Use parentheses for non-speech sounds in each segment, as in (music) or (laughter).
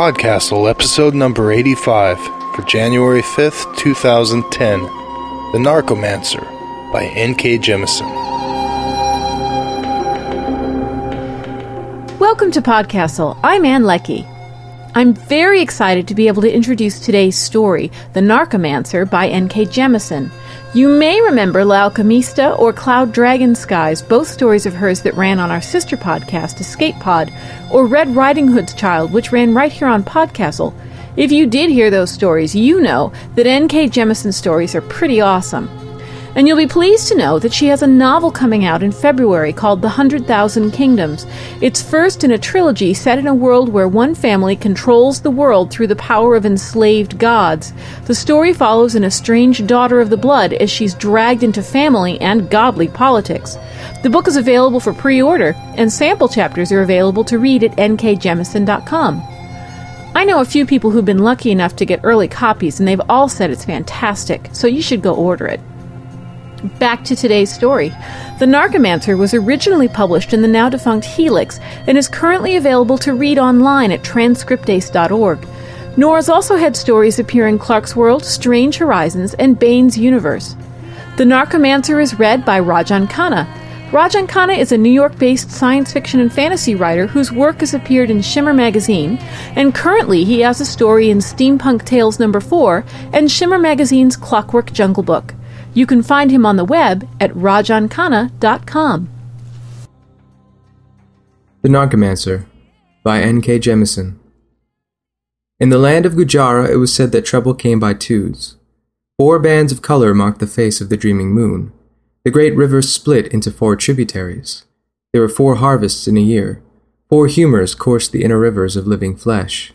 Podcastle, episode number 85 for January 5th, 2010 The Narcomancer by N.K. Jemisin. Welcome to Podcastle. I'm Ann Leckie. I'm very excited to be able to introduce today's story, The Narcomancer by N.K. Jemisin. You may remember L'Alchimista or Cloud Dragon Skies, both stories of hers that ran on our sister podcast, Escape Pod, or Red Riding Hood's Child, which ran right here on Podcastle. If you did hear those stories, you know that N.K. Jemisin's stories are pretty awesome. And you'll be pleased to know that she has a novel coming out in February called The Hundred Thousand Kingdoms. It's first in a trilogy set in a world where one family controls the world through the power of enslaved gods. The story follows an estranged daughter of the blood as she's dragged into family and godly politics. The book is available for pre order, and sample chapters are available to read at nkjemisin.com. I know a few people who've been lucky enough to get early copies, and they've all said it's fantastic, so you should go order it. Back to today's story. The Narcomancer was originally published in the now defunct Helix and is currently available to read online at transcriptase.org. Nora's also had stories appear in Clarkesworld, Strange Horizons, and Baen's Universe. The Narcomancer is read by Rajan Khanna. Rajan Khanna is a New York based science fiction and fantasy writer whose work has appeared in Shimmer magazine, and currently he has a story in Steampunk Tales number 4 and Shimmer magazine's Clockwork Jungle Book. You can find him on the web at rajankhanna.com. The Narcomancer by N.K. Jemisin. In the land of Gujaareh, it was said that trouble came by twos. Four bands of color marked the face of the dreaming moon. The great river split into four tributaries. There were four harvests in a year. Four humors coursed the inner rivers of living flesh.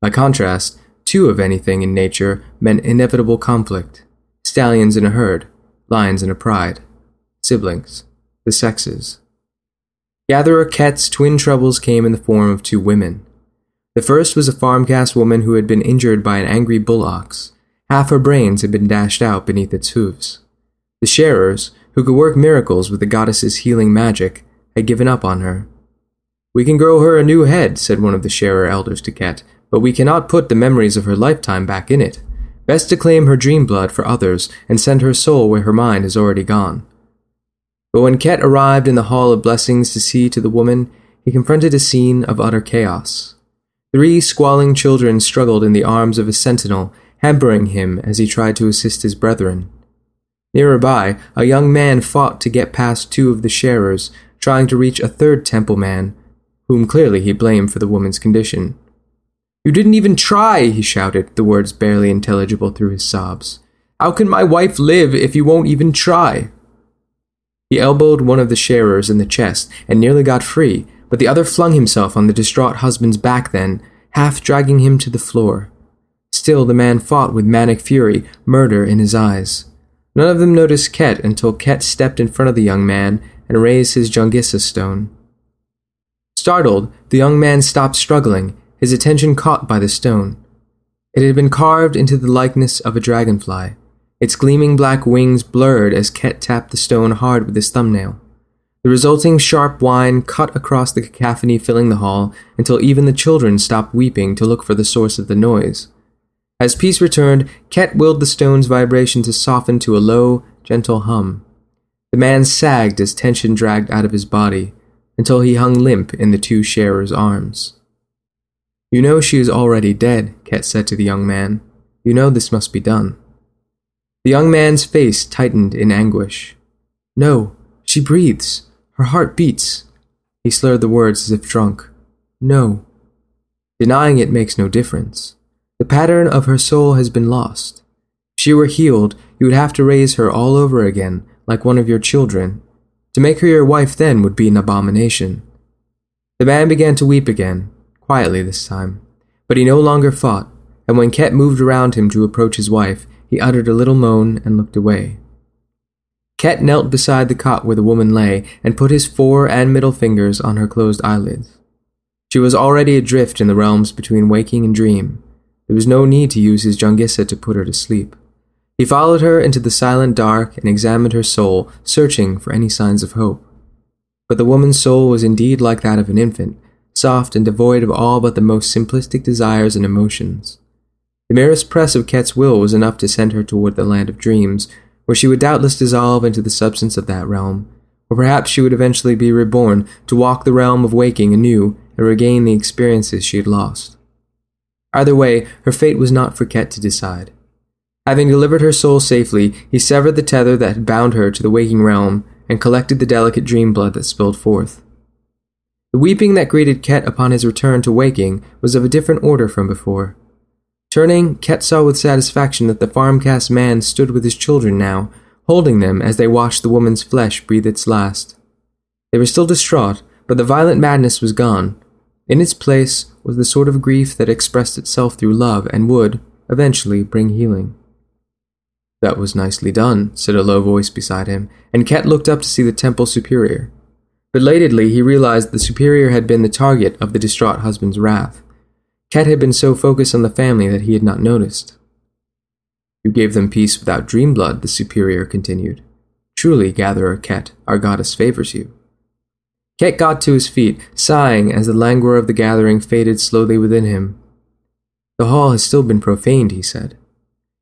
By contrast, two of anything in nature meant inevitable conflict stallions in a herd, lions in a pride, siblings, the sexes. Gatherer Ket's twin troubles came in the form of two women. The first was a farm caste woman who had been injured by an angry bull ox. Half her brains had been dashed out beneath its hooves. The sharers, who could work miracles with the goddess's healing magic, had given up on her. We can grow her a new head, said one of the sharer elders to Ket, but we cannot put the memories of her lifetime back in it. Best to claim her dream blood for others and send her soul where her mind has already gone. But when Ket arrived in the Hall of Blessings to see to the woman, he confronted a scene of utter chaos. Three squalling children struggled in the arms of a sentinel, hampering him as he tried to assist his brethren. Nearer by, a young man fought to get past two of the sharers, trying to reach a third temple man, whom clearly he blamed for the woman's condition. You didn't even try, he shouted, the words barely intelligible through his sobs. How can my wife live if you won't even try? He elbowed one of the sharers in the chest and nearly got free, but the other flung himself on the distraught husband's back then, half dragging him to the floor. Still, the man fought with manic fury, murder in his eyes. None of them noticed Ket until Ket stepped in front of the young man and raised his Jungissa stone. Startled, the young man stopped struggling his attention caught by the stone. It had been carved into the likeness of a dragonfly, its gleaming black wings blurred as Ket tapped the stone hard with his thumbnail. The resulting sharp whine cut across the cacophony filling the hall until even the children stopped weeping to look for the source of the noise. As peace returned, Ket willed the stone's vibration to soften to a low, gentle hum. The man sagged as tension dragged out of his body until he hung limp in the two sharers' arms. You know she is already dead, Ket said to the young man. You know this must be done. The young man's face tightened in anguish. No, she breathes. Her heart beats. He slurred the words as if drunk. No. Denying it makes no difference. The pattern of her soul has been lost. If she were healed, you would have to raise her all over again, like one of your children. To make her your wife then would be an abomination. The man began to weep again, quietly this time. But he no longer fought, and when Ket moved around him to approach his wife, he uttered a little moan and looked away. Ket knelt beside the cot where the woman lay and put his fore and middle fingers on her closed eyelids. She was already adrift in the realms between waking and dream. There was no need to use his Jungissa to put her to sleep. He followed her into the silent dark and examined her soul, searching for any signs of hope. But the woman's soul was indeed like that of an infant, soft and devoid of all but the most simplistic desires and emotions. The merest press of Ket's will was enough to send her toward the land of dreams, where she would doubtless dissolve into the substance of that realm, or perhaps she would eventually be reborn to walk the realm of waking anew and regain the experiences she had lost. Either way, her fate was not for Ket to decide. Having delivered her soul safely, he severed the tether that had bound her to the waking realm and collected the delicate dream blood that spilled forth. The weeping that greeted Ket upon his return to waking was of a different order from before. Turning, Ket saw with satisfaction that the farm caste man stood with his children now, holding them as they watched the woman's flesh breathe its last. They were still distraught, but the violent madness was gone. In its place was the sort of grief that expressed itself through love and would, eventually, bring healing. That was nicely done, said a low voice beside him, and Ket looked up to see the temple superior. Belatedly, he realized the superior had been the target of the distraught husband's wrath. Ket had been so focused on the family that he had not noticed. You gave them peace without dream blood, the superior continued. Truly, gatherer Ket, our goddess favors you. Ket got to his feet, sighing as the languor of the gathering faded slowly within him. The hall has still been profaned, he said.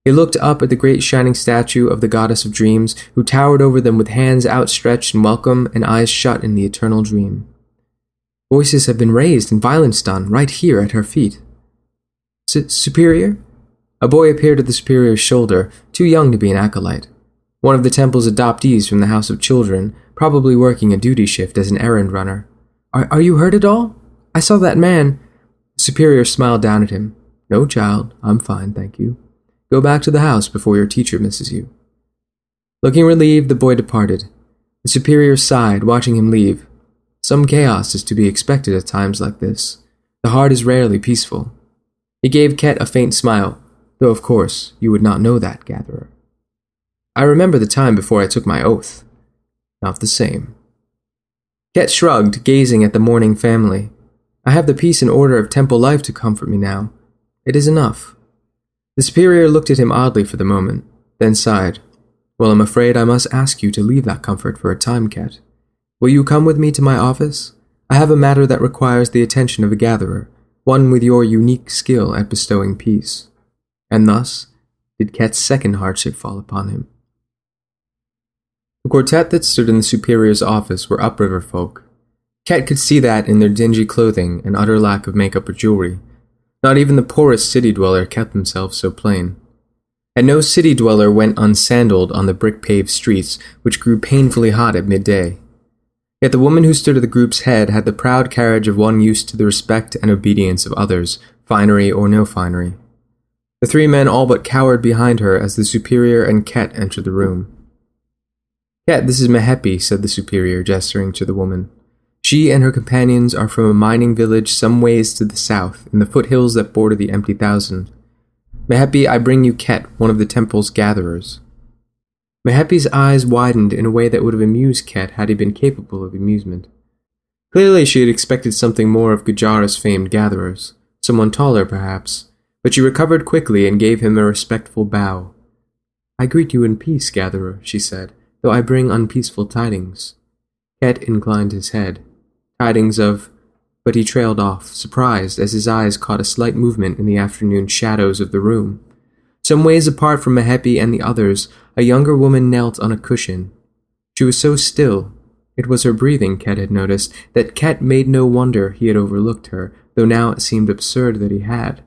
He looked up at the great shining statue of the goddess of dreams, who towered over them with hands outstretched in welcome and eyes shut in the eternal dream. Voices have been raised and violence done right here at her feet. superior? A boy appeared at the superior's shoulder, too young to be an acolyte. One of the temple's adoptees from the House of Children, probably working a duty shift as an errand runner. Are, are you hurt at all? I saw that man. The superior smiled down at him. No, child, I'm fine, thank you. Go back to the house before your teacher misses you. Looking relieved, the boy departed. The superior sighed, watching him leave. Some chaos is to be expected at times like this. The heart is rarely peaceful. He gave Ket a faint smile, though of course you would not know that, gatherer. I remember the time before I took my oath. Not the same. Ket shrugged, gazing at the mourning family. I have the peace and order of temple life to comfort me now. It is enough. The superior looked at him oddly for the moment, then sighed. Well, I'm afraid I must ask you to leave that comfort for a time, Ket. Will you come with me to my office? I have a matter that requires the attention of a gatherer, one with your unique skill at bestowing peace. And thus did Ket's second hardship fall upon him. The quartet that stood in the superior's office were upriver folk. Ket could see that in their dingy clothing and utter lack of makeup or jewelry, not even the poorest city dweller kept himself so plain. And no city dweller went unsandaled on the brick paved streets, which grew painfully hot at midday. Yet the woman who stood at the group's head had the proud carriage of one used to the respect and obedience of others, finery or no finery. The three men all but cowered behind her as the superior and Ket entered the room. Ket, this is Mehepi, said the superior, gesturing to the woman. She and her companions are from a mining village some ways to the south, in the foothills that border the empty thousand. Mehepi, I bring you Ket, one of the temple's gatherers. Mehepi's eyes widened in a way that would have amused Ket had he been capable of amusement. Clearly, she had expected something more of Gujaareh's famed gatherers, someone taller, perhaps, but she recovered quickly and gave him a respectful bow. I greet you in peace, gatherer, she said, though I bring unpeaceful tidings. Ket inclined his head tidings of, but he trailed off, surprised as his eyes caught a slight movement in the afternoon shadows of the room. Some ways apart from Mehepi and the others, a younger woman knelt on a cushion. She was so still, it was her breathing, Ket had noticed, that Ket made no wonder he had overlooked her, though now it seemed absurd that he had.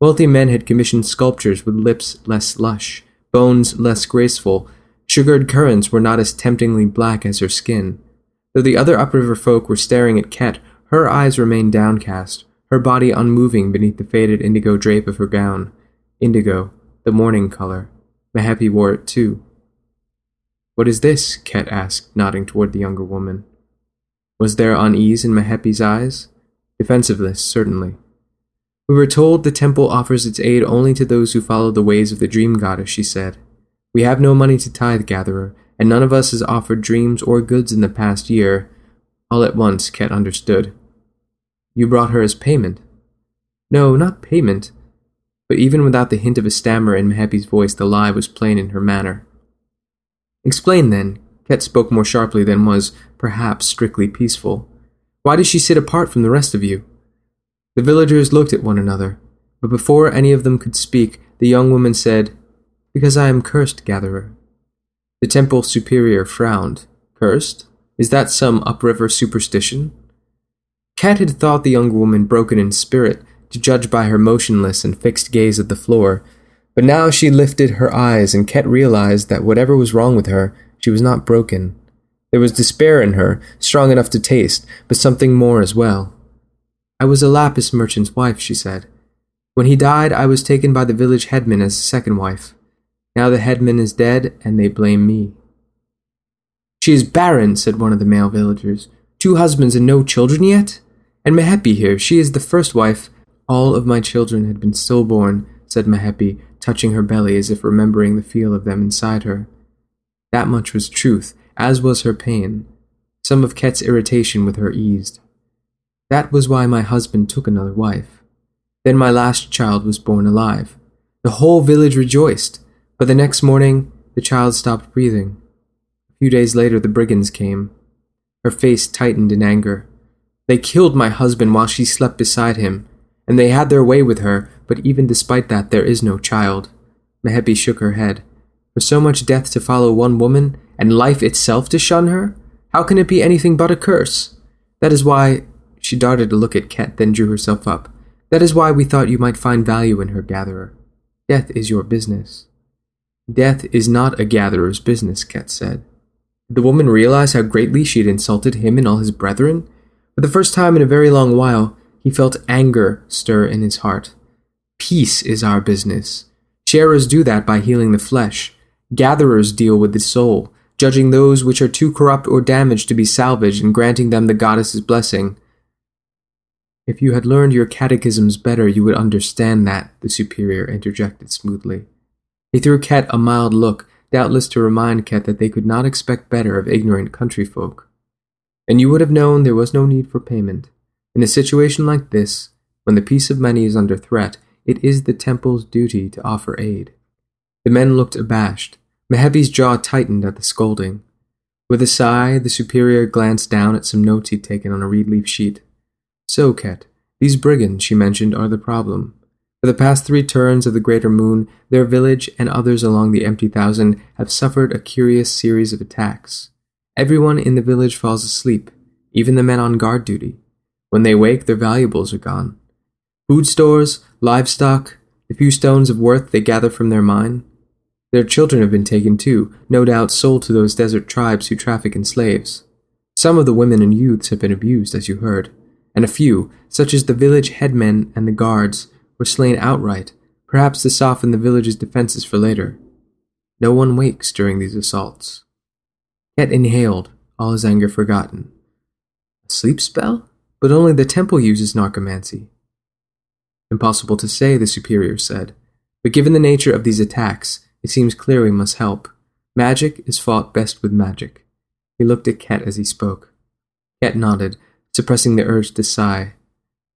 Wealthy men had commissioned sculptures with lips less lush, bones less graceful. Sugared currants were not as temptingly black as her skin. Though the other upriver folk were staring at Ket, her eyes remained downcast, her body unmoving beneath the faded indigo drape of her gown. Indigo, the mourning color. Mehepi wore it too. What is this? Ket asked, nodding toward the younger woman. Was there unease in Mehepi's eyes? Defensiveness, certainly. We were told the temple offers its aid only to those who follow the ways of the dream goddess, she said. We have no money to tithe, gatherer, and none of us has offered dreams or goods in the past year. All at once, Ket understood. You brought her as payment. No, not payment. But even without the hint of a stammer in Mehepi's voice, the lie was plain in her manner. Explain then. Ket spoke more sharply than was, perhaps, strictly peaceful. Why does she sit apart from the rest of you? The villagers looked at one another, but before any of them could speak, the young woman said, Because I am cursed, gatherer. The temple superior frowned. Cursed? Is that some upriver superstition? Ket had thought the young woman broken in spirit, to judge by her motionless and fixed gaze at the floor, but now she lifted her eyes, and Ket realized that whatever was wrong with her, she was not broken. There was despair in her, strong enough to taste, but something more as well. I was a lapis merchant's wife, she said. When he died, I was taken by the village headman as second wife. Now the headman is dead, and they blame me. She is barren, said one of the male villagers. Two husbands and no children yet? And Mehepi here, she is the first wife. All of my children had been stillborn, said Mehepi, touching her belly as if remembering the feel of them inside her. That much was truth, as was her pain. Some of Ket's irritation with her eased. That was why my husband took another wife. Then my last child was born alive. The whole village rejoiced, but the next morning the child stopped breathing. A few days later the brigands came. Her face tightened in anger. They killed my husband while she slept beside him, and they had their way with her, but even despite that, there is no child. Mehepi shook her head. For so much death to follow one woman, and life itself to shun her? How can it be anything but a curse? That is why. She darted a look at Ket, then drew herself up. That is why we thought you might find value in her, gatherer. Death is your business. Death is not a gatherer's business, Ket said. Did the woman realize how greatly she had insulted him and all his brethren? For the first time in a very long while, he felt anger stir in his heart. Peace is our business. Sharers do that by healing the flesh. Gatherers deal with the soul, judging those which are too corrupt or damaged to be salvaged and granting them the goddess's blessing. If you had learned your catechisms better, you would understand that, the superior interjected smoothly. He threw Ket a mild look, doubtless to remind Ket that they could not expect better of ignorant country folk and you would have known there was no need for payment. In a situation like this, when the peace of many is under threat, it is the temple's duty to offer aid. The men looked abashed. Mehepi's jaw tightened at the scolding. With a sigh, the superior glanced down at some notes he'd taken on a reed leaf sheet. So, Ket, these brigands she mentioned are the problem. For the past three turns of the Greater Moon, their village and others along the Empty Thousand have suffered a curious series of attacks. Everyone in the village falls asleep, even the men on guard duty. When they wake, their valuables are gone. Food stores, livestock, the few stones of worth they gather from their mine. Their children have been taken too, no doubt sold to those desert tribes who traffic in slaves. Some of the women and youths have been abused, as you heard, and a few, such as the village headmen and the guards, were slain outright, perhaps to soften the village's defenses for later. No one wakes during these assaults. Ket inhaled, all his anger forgotten. A sleep spell? But only the temple uses narcomancy. Impossible to say, the superior said. But given the nature of these attacks, it seems clear we must help. Magic is fought best with magic. He looked at Ket as he spoke. Ket nodded, suppressing the urge to sigh.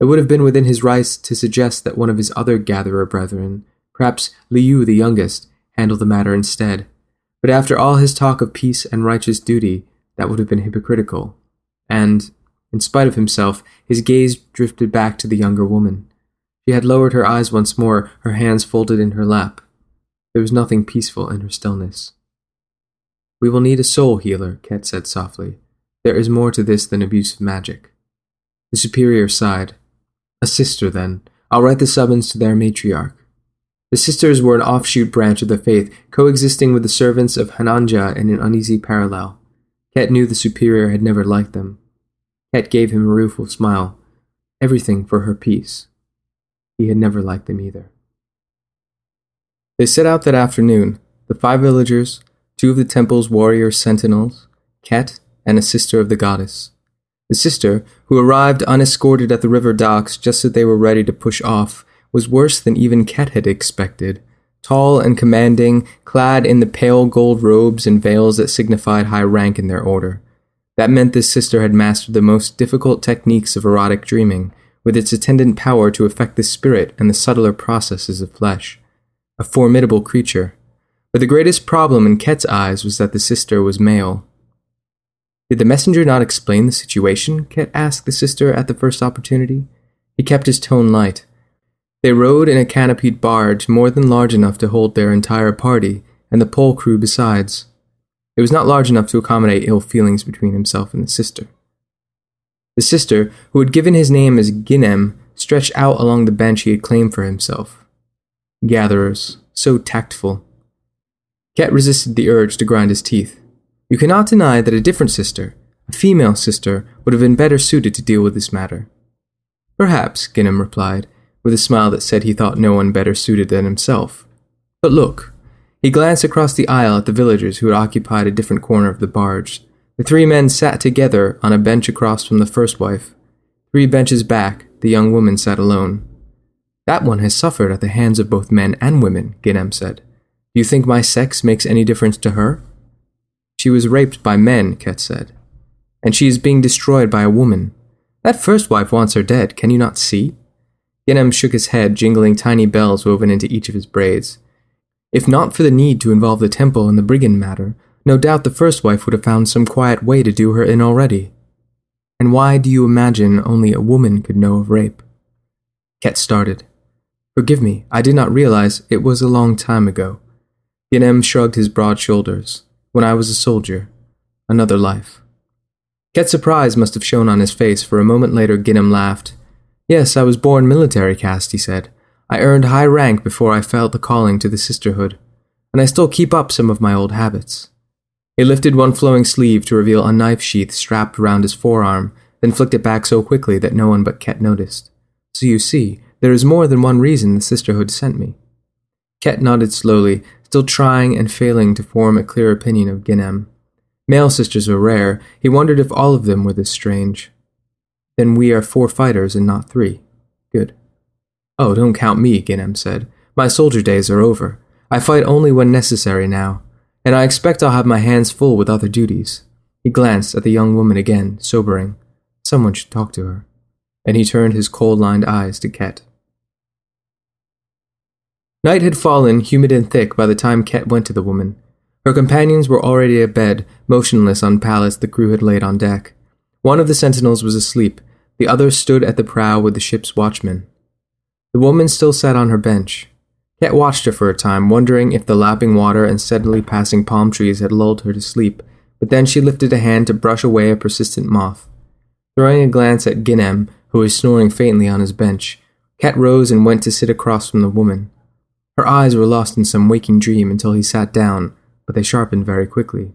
It would have been within his rights to suggest that one of his other gatherer brethren, perhaps Liu the youngest, handle the matter instead. But after all his talk of peace and righteous duty, that would have been hypocritical. And, in spite of himself, his gaze drifted back to the younger woman. She had lowered her eyes once more, her hands folded in her lap. There was nothing peaceful in her stillness. We will need a soul healer, Ket said softly. There is more to this than abuse of magic. The superior sighed. A sister, then. I'll write the summons to their matriarch. The sisters were an offshoot branch of the faith, coexisting with the servants of Hananja in an uneasy parallel. Ket knew the superior had never liked them. Ket gave him a rueful smile. Everything for her peace. He had never liked them either. They set out that afternoon, the five villagers, two of the temple's warrior sentinels, Ket, and a sister of the goddess. The sister, who arrived unescorted at the river docks just as they were ready to push off, was worse than even Ket had expected. Tall and commanding, clad in the pale gold robes and veils that signified high rank in their order. That meant this sister had mastered the most difficult techniques of erotic dreaming, with its attendant power to affect the spirit and the subtler processes of flesh. A formidable creature. But the greatest problem in Ket's eyes was that the sister was male. Did the messenger not explain the situation? Ket asked the sister at the first opportunity. He kept his tone light. They rowed in a canopied barge more than large enough to hold their entire party, and the pole crew besides. It was not large enough to accommodate ill feelings between himself and the sister. The sister, who had given his name as Ginem, stretched out along the bench he had claimed for himself. Gatherers, so tactful. Ket resisted the urge to grind his teeth. You cannot deny that a different sister, a female sister, would have been better suited to deal with this matter. Perhaps, Ginem replied, with a smile that said he thought no one better suited than himself. But look. He glanced across the aisle at the villagers who had occupied a different corner of the barge. The three men sat together on a bench across from the first wife. Three benches back, the young woman sat alone. That one has suffered at the hands of both men and women, Ginem said. Do you think my sex makes any difference to her? She was raped by men, Ket said. And she is being destroyed by a woman. That first wife wants her dead, can you not see? Ginem shook his head, jingling tiny bells woven into each of his braids. If not for the need to involve the temple in the brigand matter, no doubt the first wife would have found some quiet way to do her in already. And why do you imagine only a woman could know of rape? Ket started. Forgive me, I did not realize it was a long time ago. Ginem shrugged his broad shoulders. When I was a soldier. Another life. Ket's surprise must have shown on his face, for a moment later Ginem laughed. Yes, I was born military caste, he said. I earned high rank before I felt the calling to the sisterhood, and I still keep up some of my old habits. He lifted one flowing sleeve to reveal a knife sheath strapped around his forearm, then flicked it back so quickly that no one but Ket noticed. So you see, there is more than one reason the sisterhood sent me. Ket nodded slowly, still trying and failing to form a clear opinion of Ginem. Male sisters were rare, he wondered if all of them were this strange. Then we are four fighters and not three. Good. Oh, don't count me, Ginem said. My soldier days are over. I fight only when necessary now, and I expect I'll have my hands full with other duties. He glanced at the young woman again, sobering. Someone should talk to her. And he turned his cold lined eyes to Ket. Night had fallen, humid and thick, by the time Ket went to the woman. Her companions were already abed, motionless on pallets the crew had laid on deck. One of the sentinels was asleep, the other stood at the prow with the ship's watchman. The woman still sat on her bench. Ket watched her for a time, wondering if the lapping water and steadily passing palm trees had lulled her to sleep, but then she lifted a hand to brush away a persistent moth. Throwing a glance at Ginem, who was snoring faintly on his bench, Ket rose and went to sit across from the woman. Her eyes were lost in some waking dream until he sat down, but they sharpened very quickly.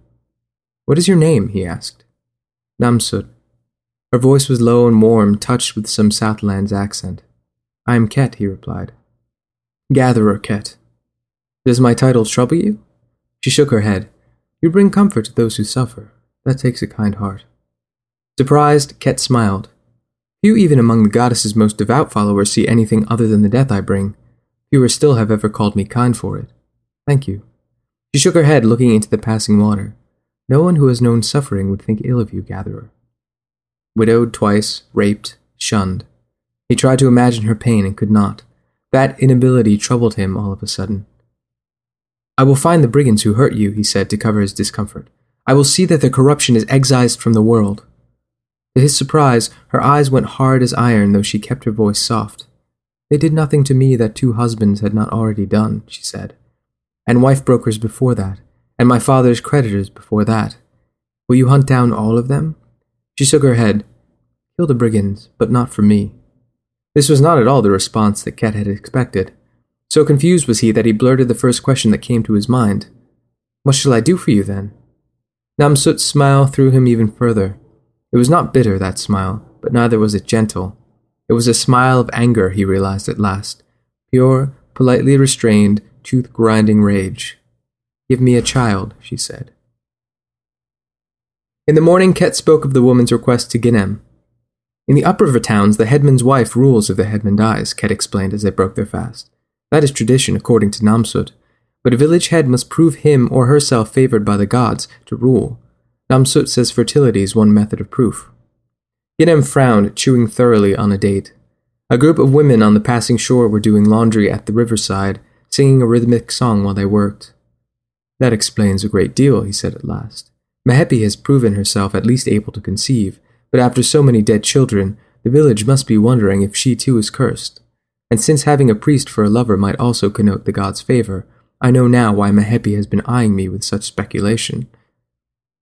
What is your name? he asked. Namsut. Her voice was low and warm, touched with some Southlands accent. I am Ket, he replied. Gatherer Ket. Does my title trouble you? She shook her head. You bring comfort to those who suffer. That takes a kind heart. Surprised, Ket smiled. Few even among the goddess's most devout followers see anything other than the death I bring. Fewer still have ever called me kind for it. Thank you. She shook her head, looking into the passing water. No one who has known suffering would think ill of you, Gatherer widowed twice, raped, shunned. He tried to imagine her pain and could not. That inability troubled him all of a sudden. I will find the brigands who hurt you, he said to cover his discomfort. I will see that their corruption is excised from the world. To his surprise, her eyes went hard as iron, though she kept her voice soft. They did nothing to me that two husbands had not already done, she said, and wife brokers before that, and my father's creditors before that. Will you hunt down all of them? She shook her head. Kill the brigands, but not for me. This was not at all the response that Ket had expected. So confused was he that he blurted the first question that came to his mind. What shall I do for you, then? Namsut's smile threw him even further. It was not bitter, that smile, but neither was it gentle. It was a smile of anger, he realized at last. Pure, politely restrained, tooth grinding rage. Give me a child, she said. In the morning, Ket spoke of the woman's request to Ginem. In the upriver towns, the headman's wife rules if the headman dies, Ket explained as they broke their fast. That is tradition, according to Namsut. But a village head must prove him or herself favored by the gods to rule. Namsut says fertility is one method of proof. Ginem frowned, chewing thoroughly on a date. A group of women on the passing shore were doing laundry at the riverside, singing a rhythmic song while they worked. That explains a great deal, he said at last. Mehepi has proven herself at least able to conceive, but after so many dead children, the village must be wondering if she too is cursed. And since having a priest for a lover might also connote the god's favor, I know now why Mehepi has been eyeing me with such speculation.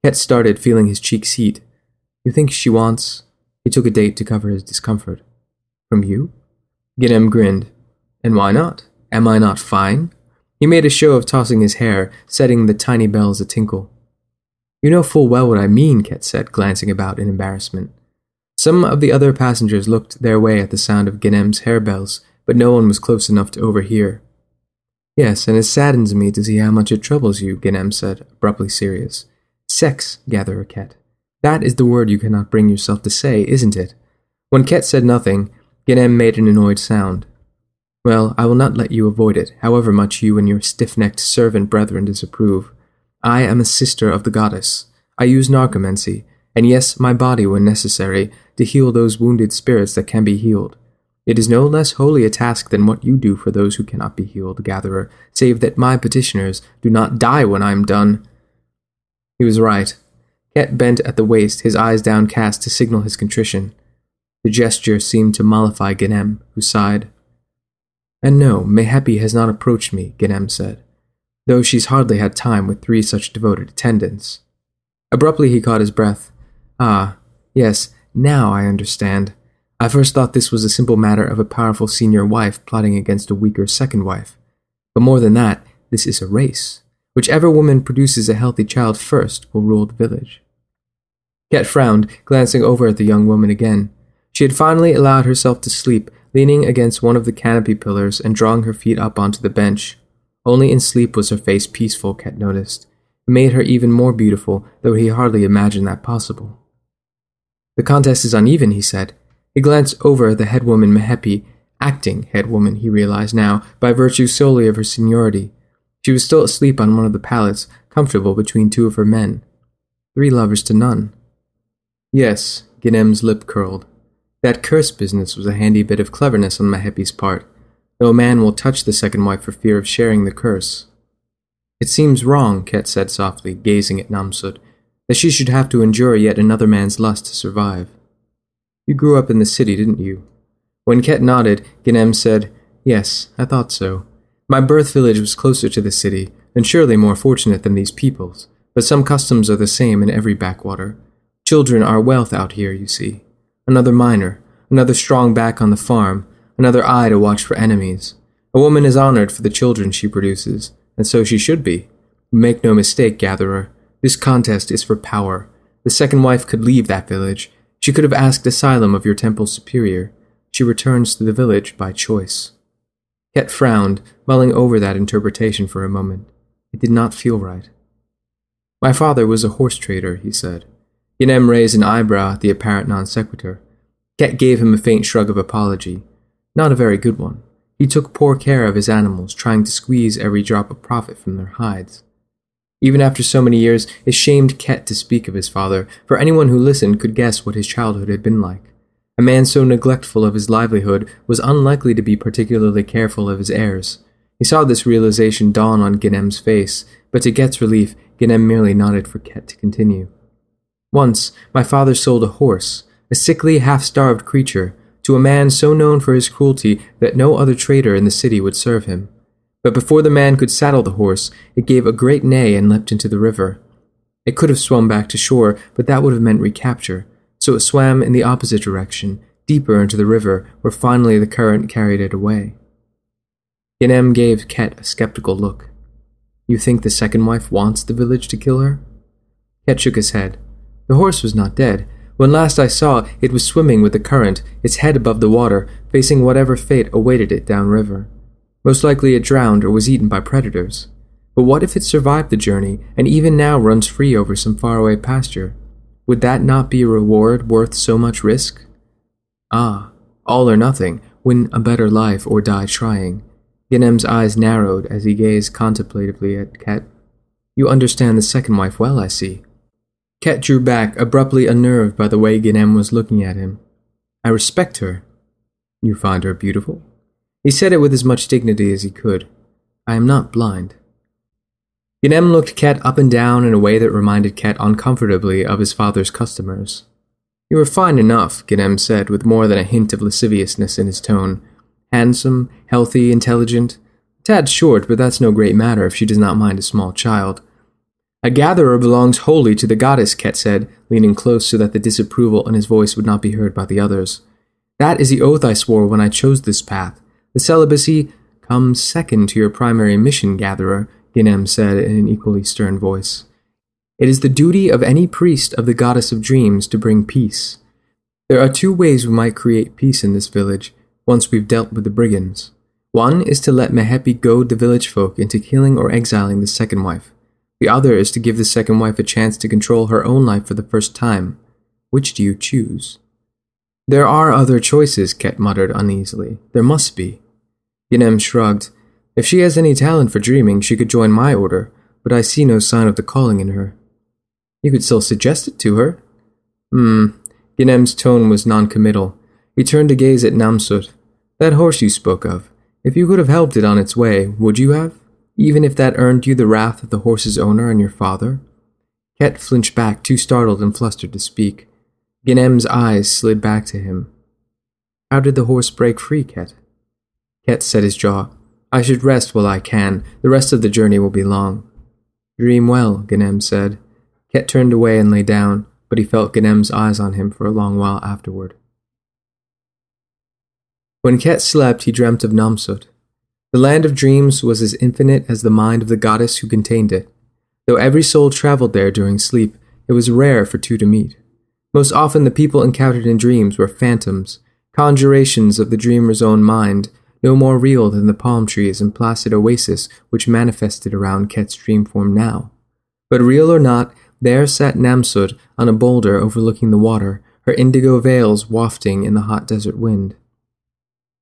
Ket started, feeling his cheeks heat. You think she wants? He took a date to cover his discomfort. From you? Ginem grinned. And why not? Am I not fine? He made a show of tossing his hair, setting the tiny bells a tinkle. You know full well what I mean, Ket said, glancing about in embarrassment. Some of the other passengers looked their way at the sound of Ginem's harebells, but no one was close enough to overhear. Yes, and it saddens me to see how much it troubles you, Ginem said, abruptly serious. Sex, Gatherer Ket. That is the word you cannot bring yourself to say, isn't it? When Ket said nothing, Ginem made an annoyed sound. Well, I will not let you avoid it, however much you and your stiff necked servant brethren disapprove. I am a sister of the goddess. I use narcomancy, and yes, my body when necessary, to heal those wounded spirits that can be healed. It is no less holy a task than what you do for those who cannot be healed, gatherer, save that my petitioners do not die when I am done. He was right. Ket bent at the waist, his eyes downcast to signal his contrition. The gesture seemed to mollify Ginem, who sighed. And no, Mehepi has not approached me, Ginem said, though she's hardly had time with three such devoted attendants. Abruptly he caught his breath. Ah, yes, now I understand. I first thought this was a simple matter of a powerful senior wife plotting against a weaker second wife. But more than that, this is a race. Whichever woman produces a healthy child first will rule the village. Ket frowned, glancing over at the young woman again. She had finally allowed herself to sleep, leaning against one of the canopy pillars and drawing her feet up onto the bench. Only in sleep was her face peaceful, Ket noticed. It made her even more beautiful, though he hardly imagined that possible. The contest is uneven, he said. He glanced over at the headwoman Mehepi, acting headwoman, he realized now, by virtue solely of her seniority. She was still asleep on one of the pallets, comfortable between two of her men. Three lovers to none. Yes, Ginem's lip curled. That curse business was a handy bit of cleverness on Mehepi's part, though a man will touch the second wife for fear of sharing the curse. It seems wrong, Ket said softly, gazing at Namsut, that she should have to endure yet another man's lust to survive. You grew up in the city, didn't you? When Ket nodded, Ginem said, Yes, I thought so. My birth village was closer to the city, and surely more fortunate than these peoples, but some customs are the same in every backwater. Children are wealth out here, you see. Another miner, another strong back on the farm, another eye to watch for enemies. A woman is honored for the children she produces, and so she should be. Make no mistake, gatherer, this contest is for power. The second wife could leave that village, she could have asked asylum of your temple superior. She returns to the village by choice. Ket frowned, mulling over that interpretation for a moment. It did not feel right. My father was a horse trader, he said. Ginem raised an eyebrow at the apparent non sequitur. Ket gave him a faint shrug of apology. Not a very good one. He took poor care of his animals, trying to squeeze every drop of profit from their hides. Even after so many years, it shamed Ket to speak of his father, for anyone who listened could guess what his childhood had been like. A man so neglectful of his livelihood was unlikely to be particularly careful of his heirs. He saw this realization dawn on Ginem's face, but to Ket's relief, Ginem merely nodded for Ket to continue. Once, my father sold a horse, a sickly, half-starved creature, to a man so known for his cruelty that no other trader in the city would serve him. But before the man could saddle the horse, it gave a great neigh and leapt into the river. It could have swum back to shore, but that would have meant recapture, so it swam in the opposite direction, deeper into the river, where finally the current carried it away. Ginem gave Ket a skeptical look. You think the second wife wants the village to kill her? Ket shook his head. The horse was not dead. When last I saw, it was swimming with the current, its head above the water, facing whatever fate awaited it downriver. Most likely it drowned or was eaten by predators. But what if it survived the journey and even now runs free over some faraway pasture? Would that not be a reward worth so much risk? Ah, all or nothing, win a better life or die trying. Ginem's eyes narrowed as he gazed contemplatively at Ket. You understand the second wife well, I see. Ket drew back, abruptly unnerved by the way Ginem was looking at him. I respect her. You find her beautiful? He said it with as much dignity as he could. I am not blind. Ginem looked Ket up and down in a way that reminded Ket uncomfortably of his father's customers. You are fine enough, Ganem said, with more than a hint of lasciviousness in his tone. Handsome, healthy, intelligent. Tad short, but that's no great matter if she does not mind a small child. A gatherer belongs wholly to the goddess, Ket said, leaning close so that the disapproval in his voice would not be heard by the others. That is the oath I swore when I chose this path. The celibacy comes second to your primary mission, gatherer, Ganem said in an equally stern voice. It is the duty of any priest of the goddess of dreams to bring peace. There are two ways we might create peace in this village, once we've dealt with the brigands. One is to let Mehepi goad the village folk into killing or exiling the second wife. The other is to give the second wife a chance to control her own life for the first time. Which do you choose? There are other choices, Ket muttered uneasily. There must be. Ganem shrugged. If she has any talent for dreaming, she could join my order, but I see no sign of the calling in her. You could still suggest it to her. Hmm. Ganem's tone was noncommittal. He turned to gaze at Namsut. That horse you spoke of. If you could have helped it on its way, would you have? Even if that earned you the wrath of the horse's owner and your father? Ket flinched back, too startled and flustered to speak. Ganem's eyes slid back to him. How did the horse break free, Ket? Ket set his jaw. I should rest while I can. The rest of the journey will be long. Dream well, Ganem said. Ket turned away and lay down, but he felt Ganem's eyes on him for a long while afterward. When Ket slept, he dreamt of Namsut. The land of dreams was as infinite as the mind of the goddess who contained it. Though every soul traveled there during sleep, it was rare for two to meet. Most often, the people encountered in dreams were phantoms, conjurations of the dreamer's own mind, no more real than the palm trees and placid oasis which manifested around Ket's dream form now. But real or not, there sat Namsut on a boulder overlooking the water, her indigo veils wafting in the hot desert wind.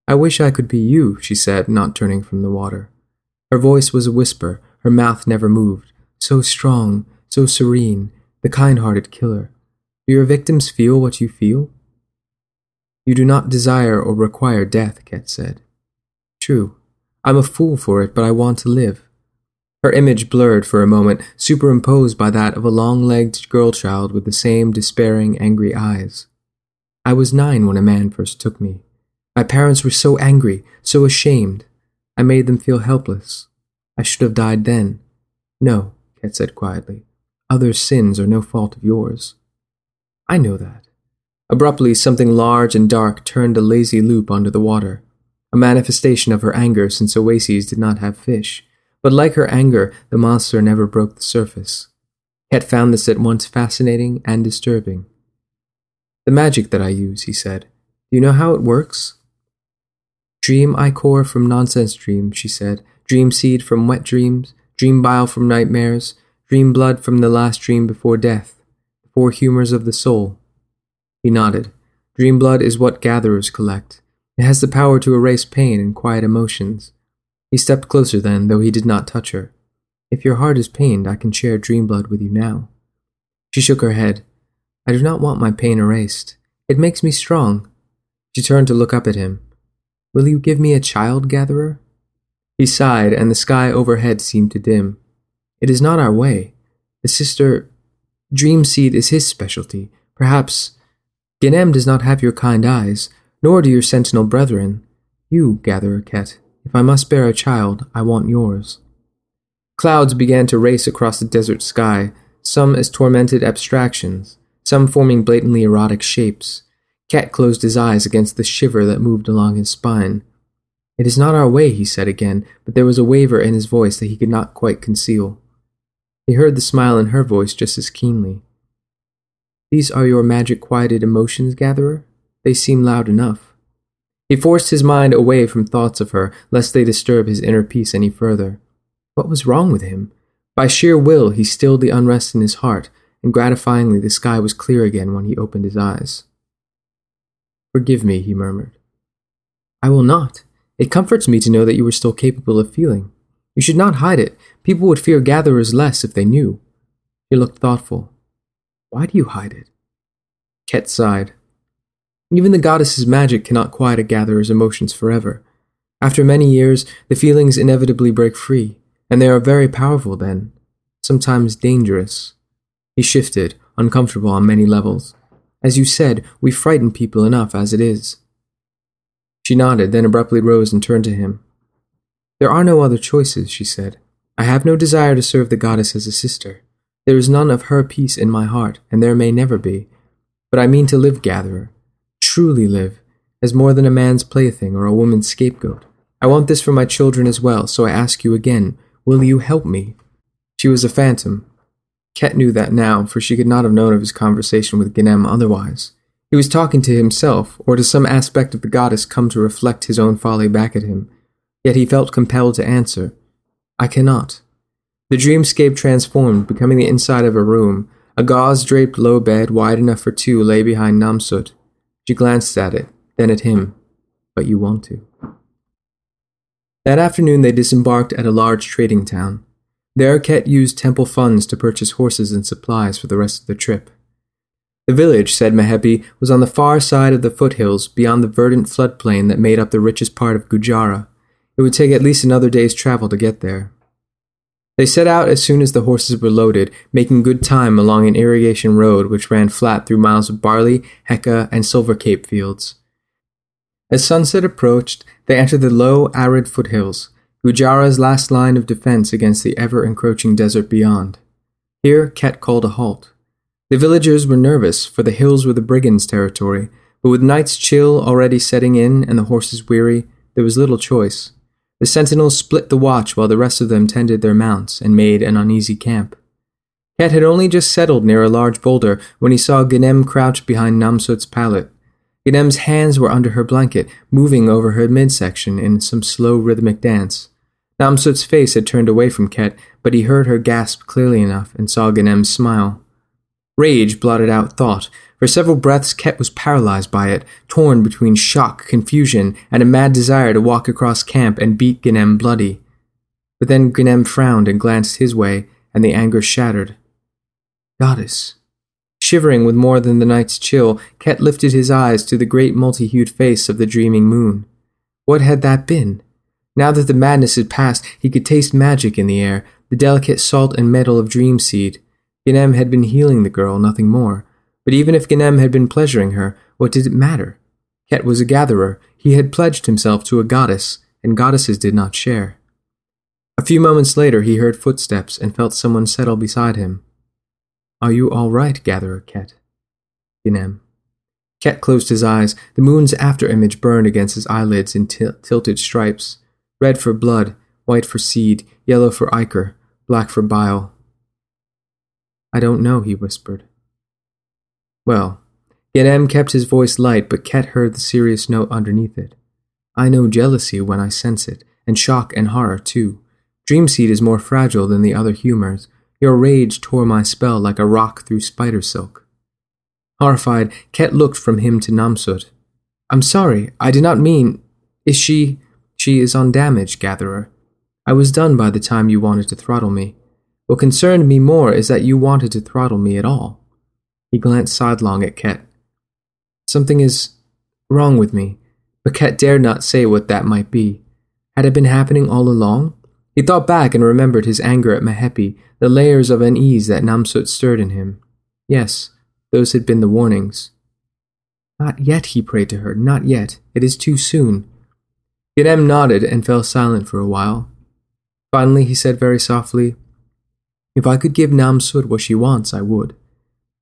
I wish I could be you, she said, not turning from the water. Her voice was a whisper, her mouth never moved. So strong, so serene, the kind hearted killer. Do your victims feel what you feel? You do not desire or require death, Ket said. True. I'm a fool for it, but I want to live. Her image blurred for a moment, superimposed by that of a long legged girl child with the same despairing, angry eyes. I was nine when a man first took me. My parents were so angry, so ashamed. I made them feel helpless. I should have died then. No, Ket said quietly. Others' sins are no fault of yours. I know that. Abruptly, something large and dark turned a lazy loop onto the water, a manifestation of her anger since oases did not have fish. But like her anger, the monster never broke the surface. Ket found this at once fascinating and disturbing. The magic that I use, he said. Do you know how it works? Dream ichor from nonsense dreams, she said. Dream seed from wet dreams. Dream bile from nightmares. Dream blood from the last dream before death. The four humors of the soul. He nodded. Dream blood is what gatherers collect. It has the power to erase pain and quiet emotions. He stepped closer then, though he did not touch her. If your heart is pained, I can share dream blood with you now. She shook her head. I do not want my pain erased. It makes me strong. She turned to look up at him. Will you give me a child, gatherer? He sighed, and the sky overhead seemed to dim. It is not our way. The sister. Dream seed is his specialty. Perhaps. Ganem does not have your kind eyes, nor do your sentinel brethren. You, gatherer Ket, if I must bear a child, I want yours. Clouds began to race across the desert sky, some as tormented abstractions, some forming blatantly erotic shapes. Ket closed his eyes against the shiver that moved along his spine. It is not our way, he said again, but there was a waver in his voice that he could not quite conceal. He heard the smile in her voice just as keenly. These are your magic quieted emotions, gatherer? They seem loud enough. He forced his mind away from thoughts of her, lest they disturb his inner peace any further. What was wrong with him? By sheer will, he stilled the unrest in his heart, and gratifyingly the sky was clear again when he opened his eyes. Forgive me, he murmured. I will not. It comforts me to know that you are still capable of feeling. You should not hide it. People would fear gatherers less if they knew. He looked thoughtful. Why do you hide it? Ket sighed. Even the goddess's magic cannot quiet a gatherer's emotions forever. After many years, the feelings inevitably break free, and they are very powerful then, sometimes dangerous. He shifted, uncomfortable on many levels. As you said, we frighten people enough as it is. She nodded, then abruptly rose and turned to him. There are no other choices, she said. I have no desire to serve the goddess as a sister. There is none of her peace in my heart, and there may never be. But I mean to live, gatherer, truly live, as more than a man's plaything or a woman's scapegoat. I want this for my children as well, so I ask you again, will you help me? She was a phantom. Ket knew that now, for she could not have known of his conversation with Ganem otherwise. He was talking to himself, or to some aspect of the goddess come to reflect his own folly back at him. Yet he felt compelled to answer, I cannot. The dreamscape transformed, becoming the inside of a room. A gauze draped low bed, wide enough for two, lay behind Namsut. She glanced at it, then at him. But you want to. That afternoon they disembarked at a large trading town. There Ket used temple funds to purchase horses and supplies for the rest of the trip. The village, said Mehepi, was on the far side of the foothills, beyond the verdant floodplain that made up the richest part of Gujaareh. It would take at least another day's travel to get there. They set out as soon as the horses were loaded, making good time along an irrigation road which ran flat through miles of barley, hekka, and silver cape fields. As sunset approached, they entered the low, arid foothills, Gujaareh's last line of defense against the ever encroaching desert beyond. Here, Ket called a halt. The villagers were nervous, for the hills were the brigands' territory, but with night's chill already setting in and the horses weary, there was little choice. The sentinels split the watch while the rest of them tended their mounts and made an uneasy camp. Ket had only just settled near a large boulder when he saw Ganem crouched behind Namsut's pallet. Ganem's hands were under her blanket, moving over her midsection in some slow rhythmic dance. Namsut's face had turned away from Ket, but he heard her gasp clearly enough and saw Ganem's smile. Rage blotted out thought. For several breaths, Ket was paralyzed by it, torn between shock, confusion, and a mad desire to walk across camp and beat Ganem bloody. But then Ganem frowned and glanced his way, and the anger shattered. Goddess. Shivering with more than the night's chill, Ket lifted his eyes to the great multi-hued face of the dreaming moon. What had that been? Now that the madness had passed, he could taste magic in the air, the delicate salt and metal of dream seed. Ganem had been healing the girl, nothing more. But even if Ganem had been pleasuring her, what did it matter? Ket was a gatherer. He had pledged himself to a goddess, and goddesses did not share. A few moments later, he heard footsteps and felt someone settle beside him. Are you all right, gatherer Ket? Ganem. Ket closed his eyes. The moon's after image burned against his eyelids in til- tilted stripes red for blood, white for seed, yellow for ichor, black for bile. I don't know, he whispered. Well, Ganem kept his voice light, but Ket heard the serious note underneath it. I know jealousy when I sense it, and shock and horror too. Dreamseed is more fragile than the other humors. Your rage tore my spell like a rock through spider silk. Horrified, Ket looked from him to Namsut. I'm sorry, I did not mean. Is she. She is undamaged, Gatherer. I was done by the time you wanted to throttle me. What concerned me more is that you wanted to throttle me at all. He glanced sidelong at Ket. Something is wrong with me, but Ket dared not say what that might be. Had it been happening all along? He thought back and remembered his anger at Mehepi, the layers of unease that Namsut stirred in him. Yes, those had been the warnings. Not yet, he prayed to her, not yet. It is too soon. Ganem nodded and fell silent for a while. Finally, he said very softly, if I could give Namsut what she wants, I would.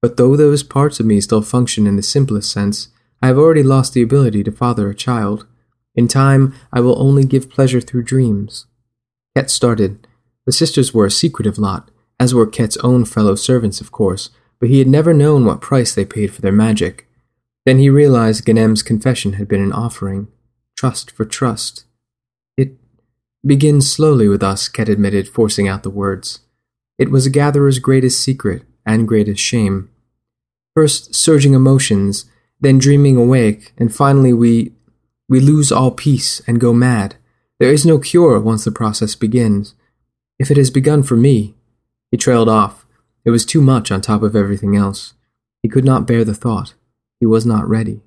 But though those parts of me still function in the simplest sense, I have already lost the ability to father a child. In time, I will only give pleasure through dreams. Ket started. The sisters were a secretive lot, as were Ket's own fellow servants, of course, but he had never known what price they paid for their magic. Then he realized Ganem's confession had been an offering. Trust for trust. It begins slowly with us, Ket admitted, forcing out the words. It was a gatherer's greatest secret and greatest shame. First surging emotions, then dreaming awake, and finally we we lose all peace and go mad. There is no cure once the process begins. If it has begun for me, he trailed off. It was too much on top of everything else. He could not bear the thought. He was not ready.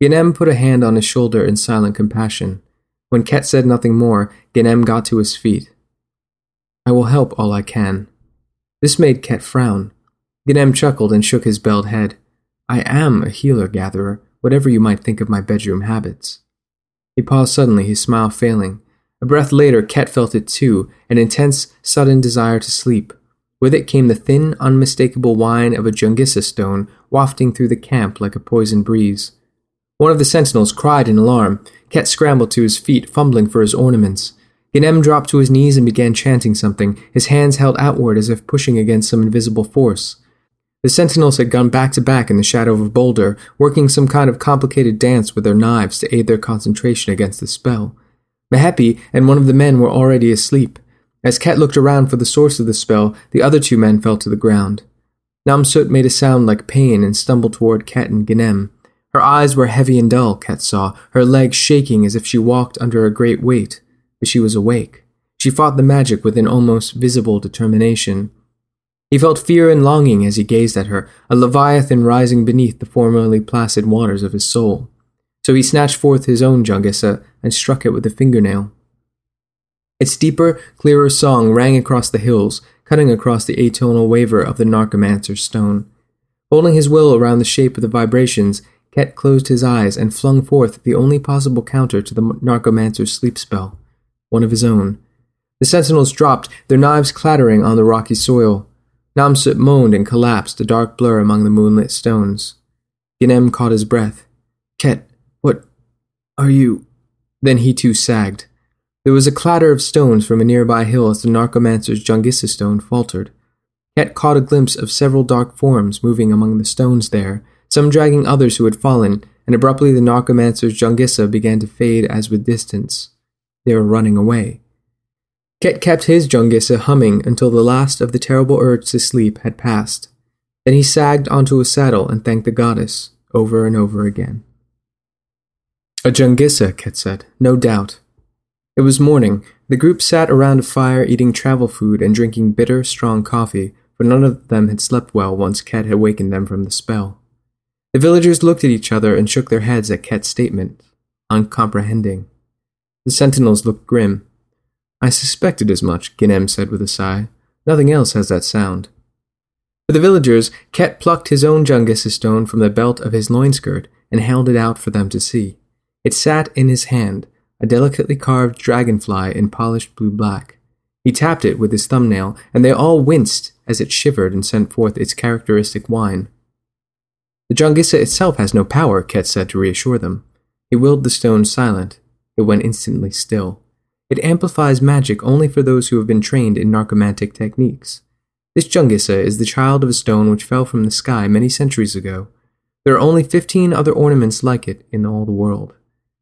Ganem put a hand on his shoulder in silent compassion. When Ket said nothing more, Ganem got to his feet. I will help all I can. This made Ket frown. Ganem chuckled and shook his belled head. I am a healer gatherer, whatever you might think of my bedroom habits. He paused suddenly, his smile failing. A breath later, Ket felt it too, an intense, sudden desire to sleep. With it came the thin, unmistakable whine of a Jungissa stone wafting through the camp like a poison breeze. One of the sentinels cried in alarm. Ket scrambled to his feet, fumbling for his ornaments. Genem dropped to his knees and began chanting something, his hands held outward as if pushing against some invisible force. The sentinels had gone back to back in the shadow of a boulder, working some kind of complicated dance with their knives to aid their concentration against the spell. Mehepi and one of the men were already asleep. As Ket looked around for the source of the spell, the other two men fell to the ground. Namsut made a sound like pain and stumbled toward Ket and Genem. Her eyes were heavy and dull, Ket saw, her legs shaking as if she walked under a great weight. But she was awake. She fought the magic with an almost visible determination. He felt fear and longing as he gazed at her, a leviathan rising beneath the formerly placid waters of his soul. So he snatched forth his own Jungissa and struck it with a fingernail. Its deeper, clearer song rang across the hills, cutting across the atonal waver of the Narcomancer's stone. Holding his will around the shape of the vibrations, Ket closed his eyes and flung forth the only possible counter to the Narcomancer's sleep spell, one of his own. The sentinels dropped, their knives clattering on the rocky soil. Namsut moaned and collapsed, a dark blur among the moonlit stones. Genem caught his breath. Ket, what are you? Then he too sagged. There was a clatter of stones from a nearby hill as the narcomancer's Jungissa stone faltered. Ket caught a glimpse of several dark forms moving among the stones there, some dragging others who had fallen, and abruptly the narcomancer's Jungissa began to fade as with distance. They were running away. Ket kept his Jungissa humming until the last of the terrible urge to sleep had passed. Then he sagged onto a saddle and thanked the goddess over and over again. A Jungissa, Ket said, no doubt. It was morning. The group sat around a fire eating travel food and drinking bitter, strong coffee, for none of them had slept well once Ket had wakened them from the spell. The villagers looked at each other and shook their heads at Ket's statement, uncomprehending. The sentinels looked grim. I suspected as much, Genem said with a sigh. Nothing else has that sound. For the villagers, Ket plucked his own Jungissa stone from the belt of his loin skirt and held it out for them to see. It sat in his hand, a delicately carved dragonfly in polished blue black. He tapped it with his thumbnail, and they all winced as it shivered and sent forth its characteristic whine. The Jungissa itself has no power, Ket said to reassure them. He willed the stone silent. It went instantly still. It amplifies magic only for those who have been trained in narcomantic techniques. This Jungissa is the child of a stone which fell from the sky many centuries ago. There are only fifteen other ornaments like it in all the world.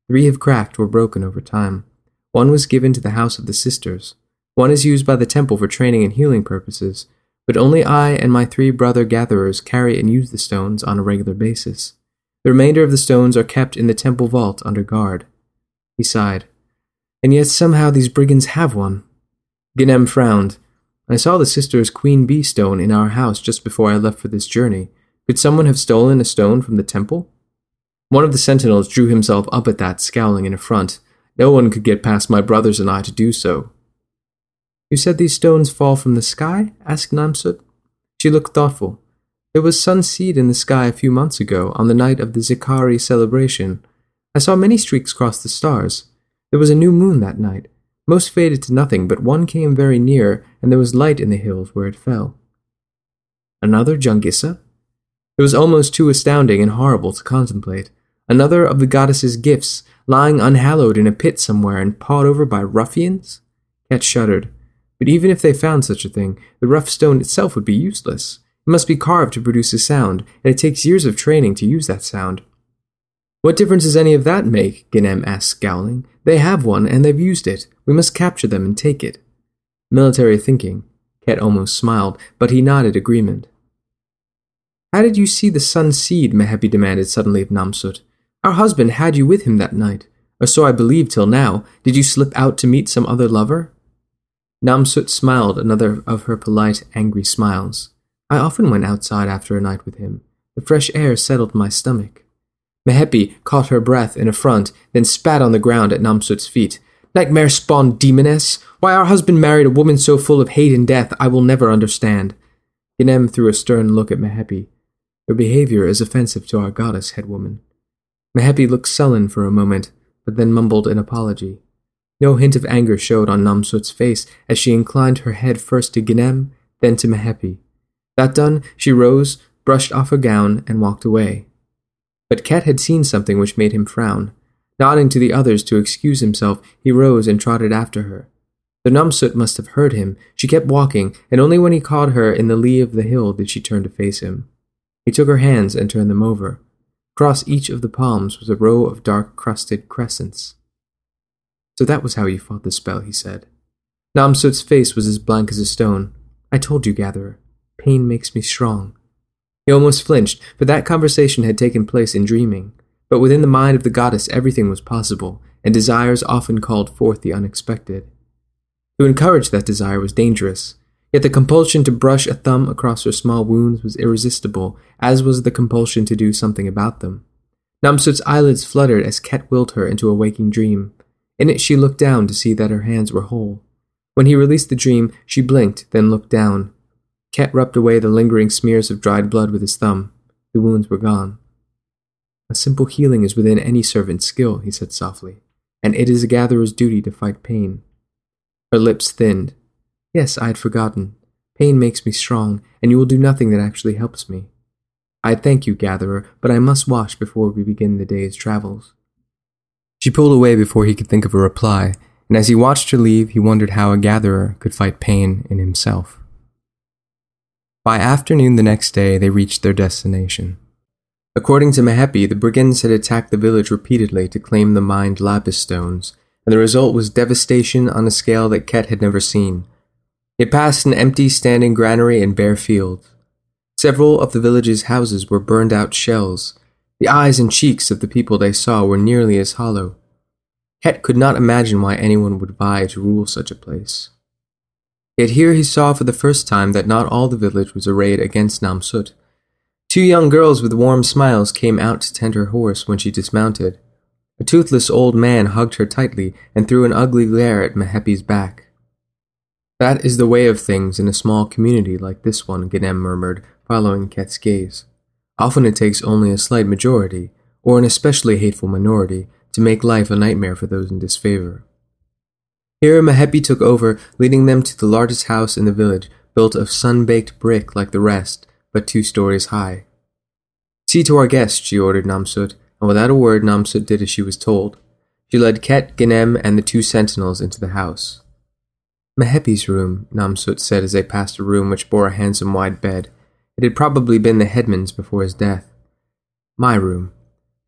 Three have cracked or broken over time. One was given to the House of the Sisters. One is used by the temple for training and healing purposes, but only I and my three brother gatherers carry and use the stones on a regular basis. The remainder of the stones are kept in the temple vault under guard. He sighed. And yet somehow these brigands have one. Genem frowned. I saw the sister's queen bee stone in our house just before I left for this journey. Could someone have stolen a stone from the temple? One of the sentinels drew himself up at that, scowling in affront. No one could get past my brothers and I to do so. You said these stones fall from the sky? asked Namsut. She looked thoughtful. There was sun seed in the sky a few months ago, on the night of the Zikari celebration. I saw many streaks cross the stars. There was a new moon that night. Most faded to nothing, but one came very near, and there was light in the hills where it fell. Another Jungissa? It was almost too astounding and horrible to contemplate. Another of the goddess's gifts, lying unhallowed in a pit somewhere and pawed over by ruffians? Ket shuddered. But even if they found such a thing, the rough stone itself would be useless. It must be carved to produce a sound, and it takes years of training to use that sound. What difference does any of that make? Genem asked, scowling. They have one, and they've used it. We must capture them and take it. Military thinking. Ket almost smiled, but he nodded agreement. How did you see the sun seed? Mehepi demanded suddenly of Namsut. Our husband had you with him that night, or so I believe till now. Did you slip out to meet some other lover? Namsut smiled another of her polite, angry smiles. I often went outside after a night with him. The fresh air settled my stomach. Mehepi caught her breath in affront, then spat on the ground at Namsut's feet. Nightmare spawned demoness! Why our husband married a woman so full of hate and death I will never understand. Genem threw a stern look at Mehepi. Your behavior is offensive to our goddess, headwoman. Mehepi looked sullen for a moment, but then mumbled an apology. No hint of anger showed on Namsut's face as she inclined her head first to Ginem, then to Mehepi. That done, she rose, brushed off her gown, and walked away. But Ket had seen something which made him frown. Nodding to the others to excuse himself, he rose and trotted after her. The Namsut must have heard him. She kept walking, and only when he caught her in the lee of the hill did she turn to face him. He took her hands and turned them over. Across each of the palms was a row of dark crusted crescents. So that was how you fought the spell, he said. Namsut's face was as blank as a stone. I told you, Gatherer. Pain makes me strong. He almost flinched, for that conversation had taken place in dreaming. But within the mind of the goddess everything was possible, and desires often called forth the unexpected. To encourage that desire was dangerous, yet the compulsion to brush a thumb across her small wounds was irresistible, as was the compulsion to do something about them. Namsut's eyelids fluttered as Ket willed her into a waking dream. In it she looked down to see that her hands were whole. When he released the dream, she blinked, then looked down. Ket rubbed away the lingering smears of dried blood with his thumb. The wounds were gone. A simple healing is within any servant's skill, he said softly, and it is a gatherer's duty to fight pain. Her lips thinned. Yes, I had forgotten. Pain makes me strong, and you will do nothing that actually helps me. I thank you, gatherer, but I must wash before we begin the day's travels. She pulled away before he could think of a reply, and as he watched her leave, he wondered how a gatherer could fight pain in himself. By afternoon the next day, they reached their destination. According to Mehepi, the brigands had attacked the village repeatedly to claim the mined lapis stones, and the result was devastation on a scale that Ket had never seen. It passed an empty standing granary and bare fields. Several of the village's houses were burned out shells, the eyes and cheeks of the people they saw were nearly as hollow. Ket could not imagine why anyone would vie to rule such a place. Yet here he saw for the first time that not all the village was arrayed against Namsut. Two young girls with warm smiles came out to tend her horse when she dismounted. A toothless old man hugged her tightly and threw an ugly glare at Mehepi's back. That is the way of things in a small community like this one, Ginem murmured, following Ket's gaze. Often it takes only a slight majority, or an especially hateful minority, to make life a nightmare for those in disfavor. Here Mehepi took over, leading them to the largest house in the village, built of sun-baked brick like the rest, but two stories high. See to our guest, she ordered Namsut, and without a word Namsut did as she was told. She led Ket, Ginem, and the two sentinels into the house. Mehepi's room, Namsut said as they passed a room which bore a handsome wide bed. It had probably been the headman's before his death. My room.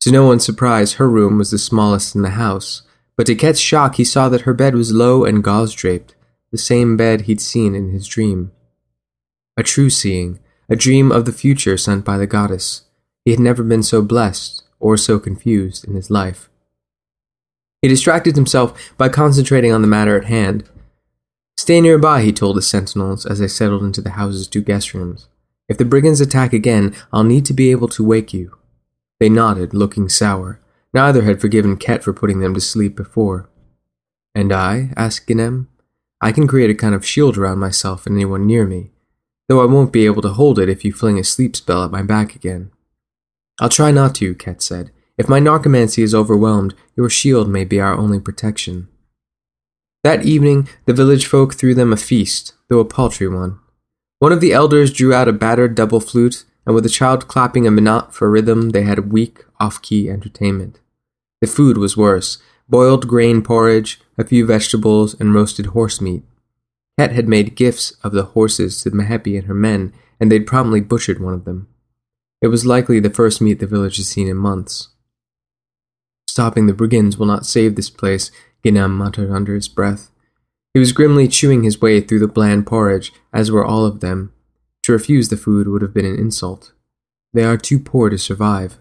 To no one's surprise, her room was the smallest in the house, but to Ket's shock, he saw that her bed was low and gauze draped, the same bed he'd seen in his dream. A true seeing, a dream of the future sent by the goddess. He had never been so blessed or so confused in his life. He distracted himself by concentrating on the matter at hand. Stay nearby, he told the sentinels as they settled into the house's two guest rooms. If the brigands attack again, I'll need to be able to wake you. They nodded, looking sour. Neither had forgiven Ket for putting them to sleep before. And I? asked Ginem. I can create a kind of shield around myself and anyone near me, though I won't be able to hold it if you fling a sleep spell at my back again. I'll try not to, Ket said. If my narcomancy is overwhelmed, your shield may be our only protection. That evening, the village folk threw them a feast, though a paltry one. One of the elders drew out a battered double flute, and with the child clapping a minot for rhythm, they had weak, off key entertainment. The food was worse boiled grain porridge, a few vegetables, and roasted horse meat. Ket had made gifts of the horses to Mehepi and her men, and they'd promptly butchered one of them. It was likely the first meat the village had seen in months. Stopping the brigands will not save this place, Ginem muttered under his breath. He was grimly chewing his way through the bland porridge, as were all of them. To refuse the food would have been an insult. They are too poor to survive.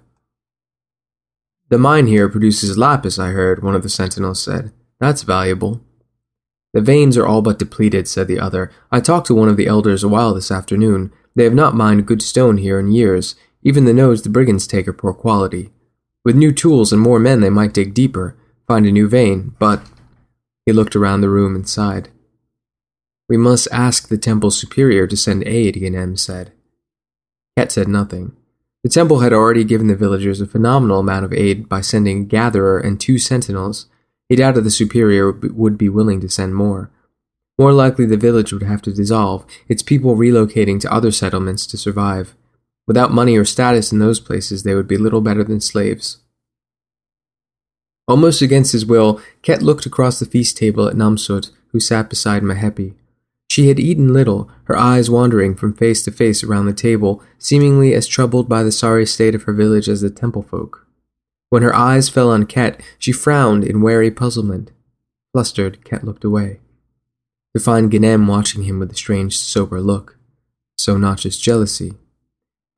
The mine here produces lapis, I heard, one of the sentinels said. That's valuable. The veins are all but depleted, said the other. I talked to one of the elders a while this afternoon. They have not mined good stone here in years. Even the nodes the brigands take are poor quality. With new tools and more men, they might dig deeper, find a new vein, but he looked around the room and sighed. We must ask the temple superior to send aid, Ginem said. Ket said nothing. The temple had already given the villagers a phenomenal amount of aid by sending Gatherer and two sentinels. He doubted the superior would be willing to send more. More likely, the village would have to dissolve, its people relocating to other settlements to survive. Without money or status in those places, they would be little better than slaves. Almost against his will, Ket looked across the feast table at Namsut, who sat beside Mehepi. She had eaten little, her eyes wandering from face to face around the table, seemingly as troubled by the sorry state of her village as the temple folk. When her eyes fell on Ket, she frowned in wary puzzlement. Flustered, Ket looked away to find Ganem watching him with a strange, sober look. So not just jealousy.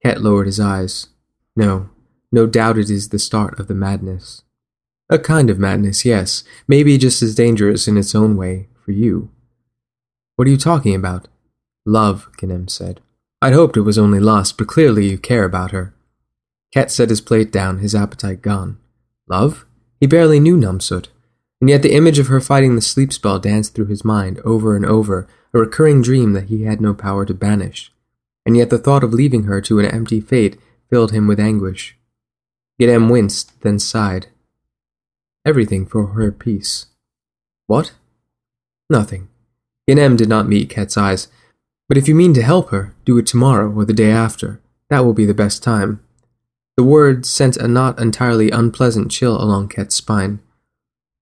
Ket lowered his eyes. No, no doubt it is the start of the madness. A kind of madness, yes, maybe just as dangerous in its own way, for you. What are you talking about? Love, Ganem said. I'd hoped it was only lust, but clearly you care about her. Ket set his plate down, his appetite gone. Love? He barely knew Namsut. And yet the image of her fighting the sleep spell danced through his mind over and over, a recurring dream that he had no power to banish. And yet the thought of leaving her to an empty fate filled him with anguish. Ganem winced, then sighed. Everything for her peace. What? Nothing. Ganem did not meet Ket's eyes. But if you mean to help her, do it tomorrow or the day after. That will be the best time. The words sent a not entirely unpleasant chill along Ket's spine.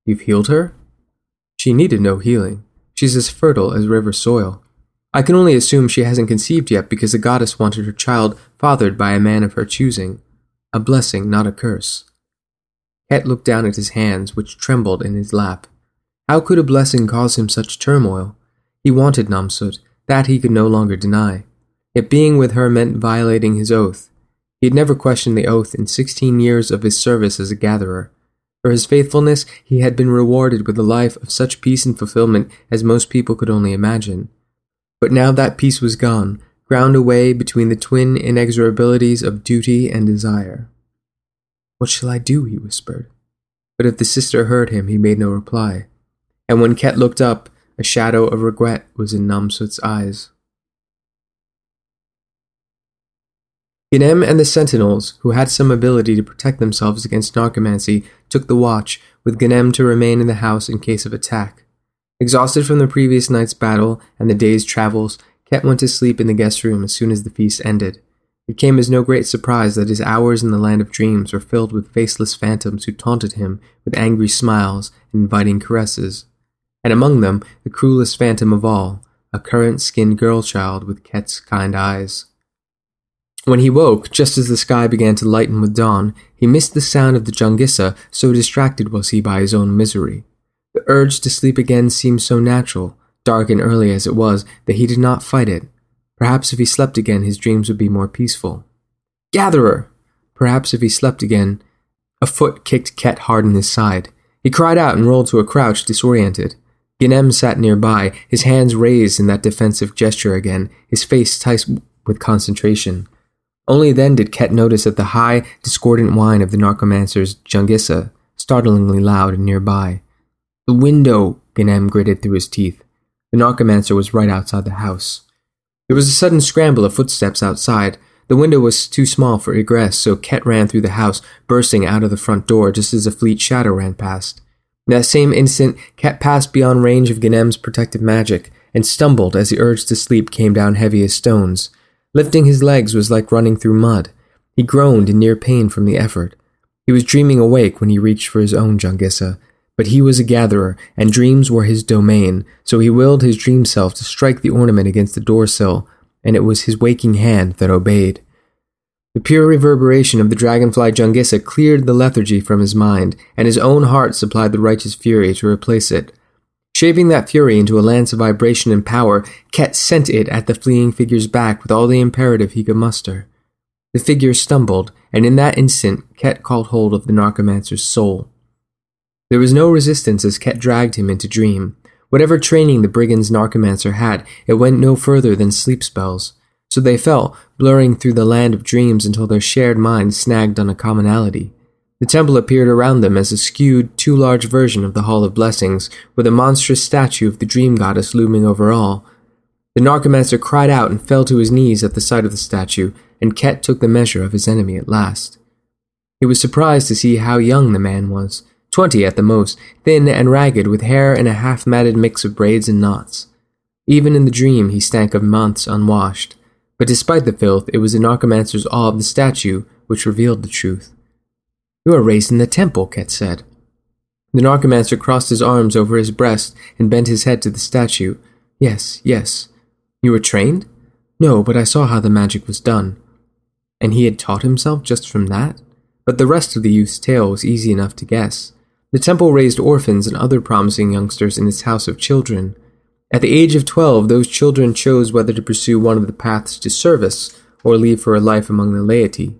You've healed her? She needed no healing. She's as fertile as river soil. I can only assume she hasn't conceived yet because the goddess wanted her child fathered by a man of her choosing. A blessing, not a curse. Ket looked down at his hands, which trembled in his lap. How could a blessing cause him such turmoil? He wanted Namsut, that he could no longer deny. Yet being with her meant violating his oath. He had never questioned the oath in sixteen years of his service as a gatherer. For his faithfulness, he had been rewarded with a life of such peace and fulfillment as most people could only imagine. But now that peace was gone, ground away between the twin inexorabilities of duty and desire. What shall I do? he whispered. But if the sister heard him, he made no reply. And when Ket looked up, a shadow of regret was in Namsut's eyes. Ganem and the sentinels, who had some ability to protect themselves against narcomancy, took the watch, with Ganem to remain in the house in case of attack. Exhausted from the previous night's battle and the day's travels, Ket went to sleep in the guest room as soon as the feast ended. It came as no great surprise that his hours in the land of dreams were filled with faceless phantoms who taunted him with angry smiles and inviting caresses. And among them, the cruelest phantom of all, a currant skinned girl child with Ket's kind eyes. When he woke, just as the sky began to lighten with dawn, he missed the sound of the Jungissa, so distracted was he by his own misery. The urge to sleep again seemed so natural, dark and early as it was, that he did not fight it. Perhaps if he slept again, his dreams would be more peaceful. Gatherer! Perhaps if he slept again. A foot kicked Ket hard in his side. He cried out and rolled to a crouch, disoriented. Ganem sat nearby, his hands raised in that defensive gesture again, his face tight with concentration. Only then did Ket notice that the high, discordant whine of the narcomancer's jungissa, startlingly loud and nearby. The window, Ganem gritted through his teeth. The narcomancer was right outside the house. There was a sudden scramble of footsteps outside. The window was too small for egress, so Ket ran through the house, bursting out of the front door just as a fleet shadow ran past. In that same instant, Ket passed beyond range of Ganem's protective magic, and stumbled as the urge to sleep came down heavy as stones. Lifting his legs was like running through mud. He groaned in near pain from the effort. He was dreaming awake when he reached for his own Jungissa, but he was a gatherer, and dreams were his domain, so he willed his dream self to strike the ornament against the door sill, and it was his waking hand that obeyed. The pure reverberation of the dragonfly Jungissa cleared the lethargy from his mind, and his own heart supplied the righteous fury to replace it. Shaping that fury into a lance of vibration and power, Ket sent it at the fleeing figure's back with all the imperative he could muster. The figure stumbled, and in that instant, Ket caught hold of the narcomancer's soul. There was no resistance as Ket dragged him into dream. Whatever training the brigand's narcomancer had, it went no further than sleep spells. So they fell, blurring through the land of dreams until their shared minds snagged on a commonality. The temple appeared around them as a skewed, too large version of the Hall of Blessings, with a monstrous statue of the dream goddess looming over all. The Narcomancer cried out and fell to his knees at the sight of the statue, and Ket took the measure of his enemy at last. He was surprised to see how young the man was, twenty at the most, thin and ragged, with hair in a half matted mix of braids and knots. Even in the dream he stank of months unwashed, but despite the filth, it was the Narcomancer's awe of the statue which revealed the truth. You are raised in the temple, Ket said. The Narcomancer crossed his arms over his breast and bent his head to the statue. Yes, yes. You were trained? No, but I saw how the magic was done. And he had taught himself just from that? But the rest of the youth's tale was easy enough to guess. The temple raised orphans and other promising youngsters in its house of children. At the age of twelve, those children chose whether to pursue one of the paths to service or leave for a life among the laity.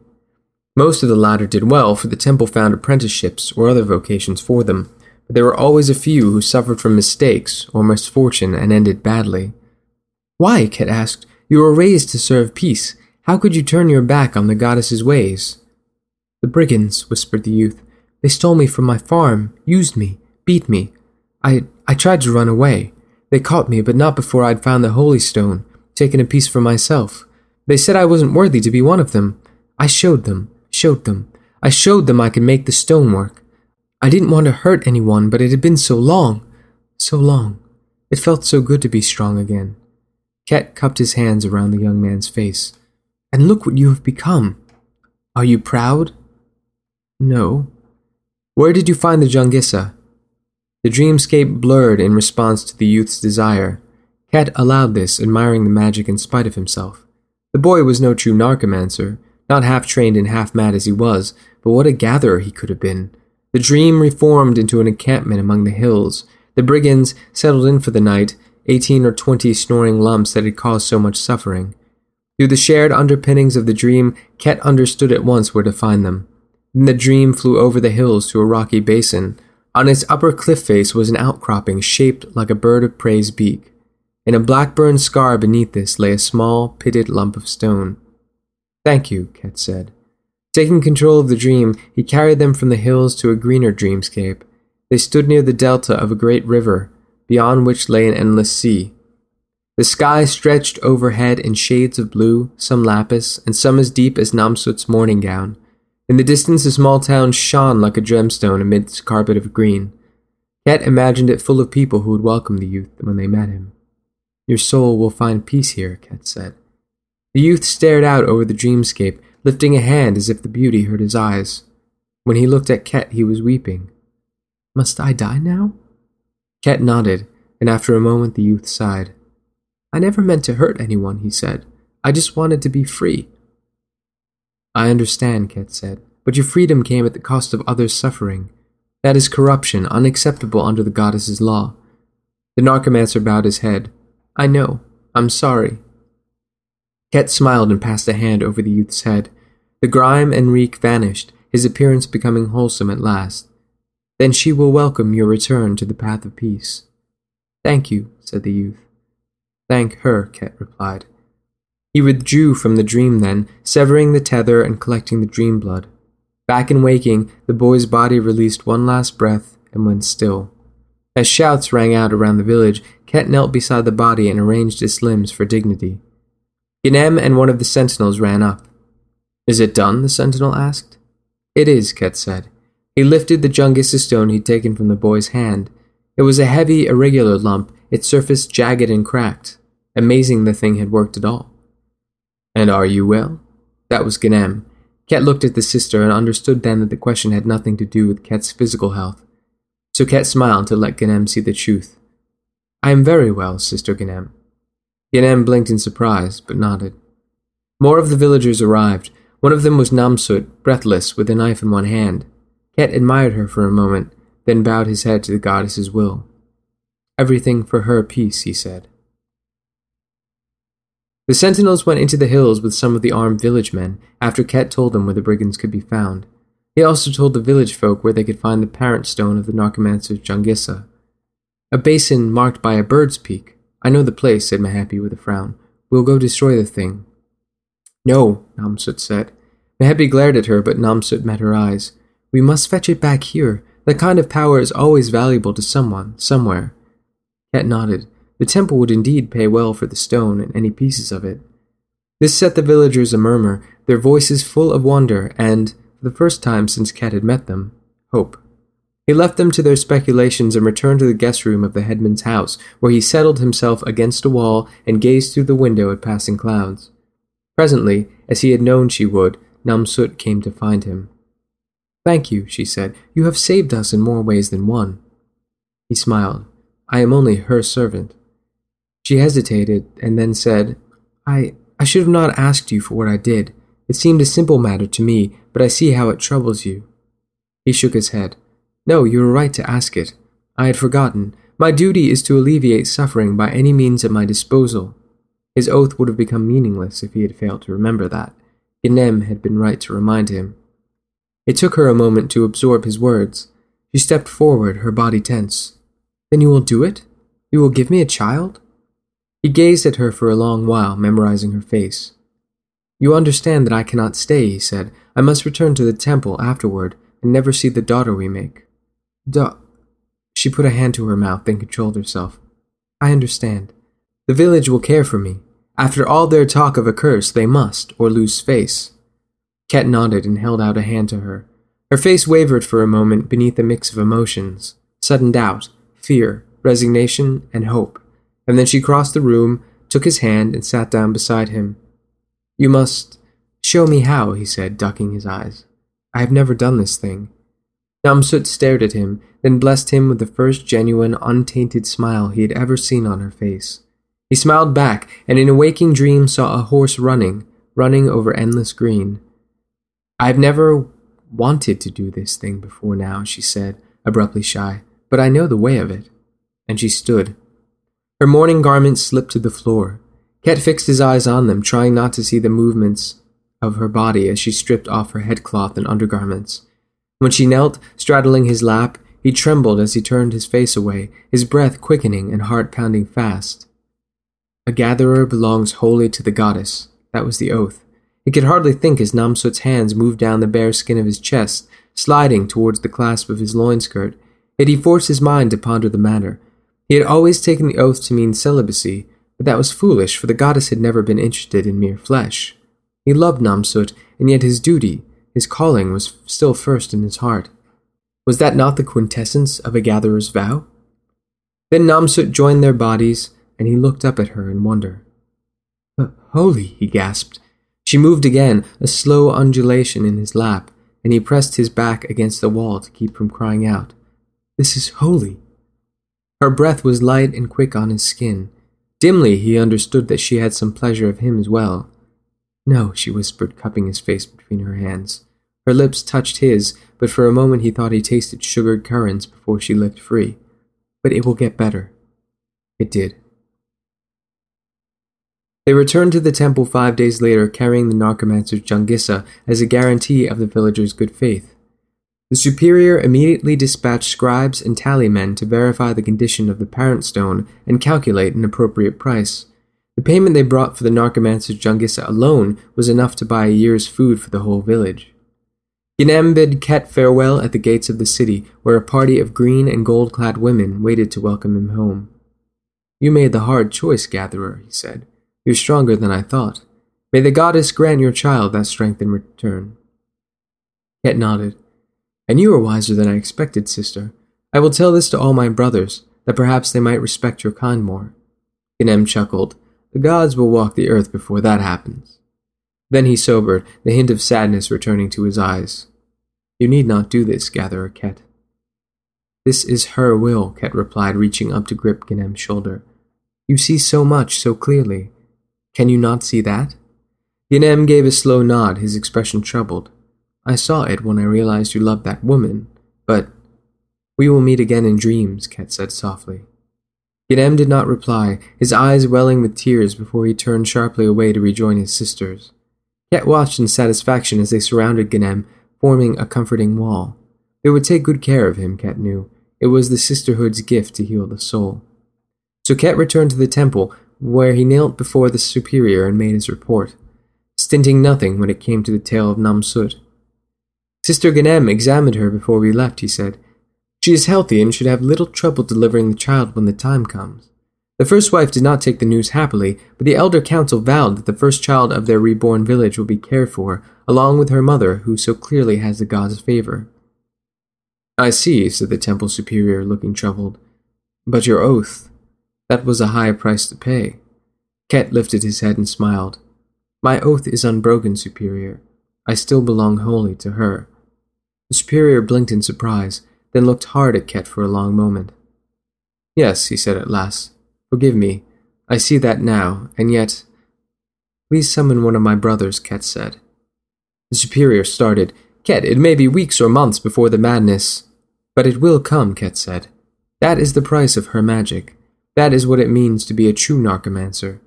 Most of the latter did well, for the temple found apprenticeships or other vocations for them, but there were always a few who suffered from mistakes or misfortune and ended badly. Why? Ket asked. You were raised to serve peace. How could you turn your back on the goddess's ways? The brigands, whispered the youth. They stole me from my farm, used me, beat me. I I tried to run away. They caught me, but not before I'd found the holy stone, taken a piece for myself. They said I wasn't worthy to be one of them. I showed them, showed them. I showed them I could make the stone work. I didn't want to hurt anyone, but it had been so long, so long. It felt so good to be strong again. Ket cupped his hands around the young man's face. And look what you have become. Are you proud? No. Where did you find the Jungissa? The dreamscape blurred in response to the youth's desire. Ket allowed this, admiring the magic in spite of himself. The boy was no true narcomancer, not half trained and half mad as he was, but what a gatherer he could have been. The dream reformed into an encampment among the hills. The brigands settled in for the night, eighteen or twenty snoring lumps that had caused so much suffering. Through the shared underpinnings of the dream, Ket understood at once where to find them. Then the dream flew over the hills to a rocky basin. On its upper cliff face was an outcropping shaped like a bird of prey's beak. In a black burned scar beneath this lay a small, pitted lump of stone. Thank you, Ket said. Taking control of the dream, he carried them from the hills to a greener dreamscape. They stood near the delta of a great river, beyond which lay an endless sea. The sky stretched overhead in shades of blue, some lapis, and some as deep as Namsut's morning gown. In the distance, a small town shone like a gemstone amidst a carpet of green. Ket imagined it full of people who would welcome the youth when they met him. Your soul will find peace here, Ket said. The youth stared out over the dreamscape, lifting a hand as if the beauty hurt his eyes. When he looked at Ket, he was weeping. Must I die now? Ket nodded, and after a moment the youth sighed. I never meant to hurt anyone, he said. I just wanted to be free. I understand, Ket said, but your freedom came at the cost of others' suffering. That is corruption, unacceptable under the goddess's law. The Narcomancer bowed his head. I know. I'm sorry. Ket smiled and passed a hand over the youth's head. The grime and reek vanished, his appearance becoming wholesome at last. Then she will welcome your return to the path of peace. Thank you, said the youth. Thank her, Ket replied. He withdrew from the dream then, severing the tether and collecting the dream blood. Back in waking, the boy's body released one last breath and went still. As shouts rang out around the village, Ket knelt beside the body and arranged its limbs for dignity. Ginem and one of the sentinels ran up. Is it done? the sentinel asked. It is, Ket said. He lifted the Jungissa stone he'd taken from the boy's hand. It was a heavy, irregular lump, its surface jagged and cracked. Amazing the thing had worked at all. And are you well? That was Ganem. Ket looked at the sister and understood then that the question had nothing to do with Ket's physical health. So Ket smiled to let Ganem see the truth. I am very well, Sister Ganem. Ganem blinked in surprise, but nodded. More of the villagers arrived. One of them was Namsut, breathless, with a knife in one hand. Ket admired her for a moment, then bowed his head to the goddess's will. Everything for her peace, he said. The sentinels went into the hills with some of the armed village men after Ket told them where the brigands could be found. He also told the village folk where they could find the parent stone of the Narcomancer's Jungissa. A basin marked by a bird's peak. I know the place, said Mehepi with a frown. We'll go destroy the thing. No, Namsut said. Mehepi glared at her, but Namsut met her eyes. We must fetch it back here. That kind of power is always valuable to someone, somewhere. Ket nodded. The temple would indeed pay well for the stone and any pieces of it. This set the villagers a murmur, their voices full of wonder and, for the first time since Ket had met them, hope. He left them to their speculations and returned to the guest room of the headman's house, where he settled himself against a wall and gazed through the window at passing clouds. Presently, as he had known she would, Namsut came to find him. Thank you, she said. You have saved us in more ways than one. He smiled. I am only her servant. She hesitated and then said, I, I should have not asked you for what I did. It seemed a simple matter to me, but I see how it troubles you. He shook his head. No, you were right to ask it. I had forgotten. My duty is to alleviate suffering by any means at my disposal. His oath would have become meaningless if he had failed to remember that. Ganem had been right to remind him. It took her a moment to absorb his words. She stepped forward, her body tense. Then you will do it? You will give me a child? He gazed at her for a long while, memorizing her face. You understand that I cannot stay, he said. I must return to the temple afterward and never see the daughter we make. Da. She put a hand to her mouth, then controlled herself. I understand. The village will care for me. After all their talk of a curse, they must, or lose face. Ket nodded and held out a hand to her. Her face wavered for a moment beneath a mix of emotions sudden doubt, fear, resignation, and hope. And then she crossed the room, took his hand, and sat down beside him. You must show me how, he said, ducking his eyes. I have never done this thing. Namsut stared at him, then blessed him with the first genuine, untainted smile he had ever seen on her face. He smiled back, and in a waking dream saw a horse running, running over endless green. I've never wanted to do this thing before now, she said, abruptly shy, but I know the way of it. And she stood. Her mourning garments slipped to the floor. Ket fixed his eyes on them, trying not to see the movements of her body as she stripped off her headcloth and undergarments. When she knelt, straddling his lap, he trembled as he turned his face away, his breath quickening and heart pounding fast. A gatherer belongs wholly to the goddess. That was the oath. He could hardly think as Namsut's hands moved down the bare skin of his chest, sliding towards the clasp of his loin skirt. Yet he forced his mind to ponder the matter. He had always taken the oath to mean celibacy, but that was foolish, for the goddess had never been interested in mere flesh. He loved Namsut, and yet his duty, his calling, was still first in his heart. Was that not the quintessence of a gatherer's vow? Then Namsut joined their bodies, and he looked up at her in wonder. Holy, he gasped. She moved again, a slow undulation in his lap, and he pressed his back against the wall to keep from crying out. This is holy. Her breath was light and quick on his skin. Dimly he understood that she had some pleasure of him as well. No, she whispered, cupping his face between her hands. Her lips touched his, but for a moment he thought he tasted sugared currants before she licked free. But it will get better. It did. They returned to the temple five days later, carrying the Narcomancer's Jungissa as a guarantee of the villagers' good faith. The superior immediately dispatched scribes and tallymen to verify the condition of the parent stone and calculate an appropriate price. The payment they brought for the Narcomancer's Jungissa alone was enough to buy a year's food for the whole village. Ganem bid Ket farewell at the gates of the city, where a party of green and gold clad women waited to welcome him home. You made the hard choice, gatherer, he said. You're stronger than I thought. May the goddess grant your child that strength in return. Ket nodded. And you are wiser than I expected, sister. I will tell this to all my brothers, that perhaps they might respect your kind more. Ganem chuckled. The gods will walk the earth before that happens. Then he sobered, the hint of sadness returning to his eyes. You need not do this, Gatherer Ket. This is her will, Ket replied, reaching up to grip Ganem's shoulder. You see so much so clearly. Can you not see that? Ganem gave a slow nod, his expression troubled. I saw it when I realized you loved that woman, but we will meet again in dreams, Ket said softly. Ganem did not reply, his eyes welling with tears before he turned sharply away to rejoin his sisters. Ket watched in satisfaction as they surrounded Ganem, forming a comforting wall. They would take good care of him, Ket knew. It was the sisterhood's gift to heal the soul. So Ket returned to the temple, where he knelt before the superior and made his report, stinting nothing when it came to the tale of Namsut. Sister Ganem examined her before we left, he said. She is healthy and should have little trouble delivering the child when the time comes. The first wife did not take the news happily, but the elder council vowed that the first child of their reborn village will be cared for, along with her mother, who so clearly has the god's favor. I see, said the temple superior, looking troubled. But your oath, that was a high price to pay. Ket lifted his head and smiled. My oath is unbroken, superior. I still belong wholly to her. The superior blinked in surprise, then looked hard at Ket for a long moment. Yes, he said at last. Forgive me. I see that now, and yet. Please summon one of my brothers, Ket said. The superior started. Ket, it may be weeks or months before the madness. But it will come, Ket said. That is the price of her magic. That is what it means to be a true narcomancer.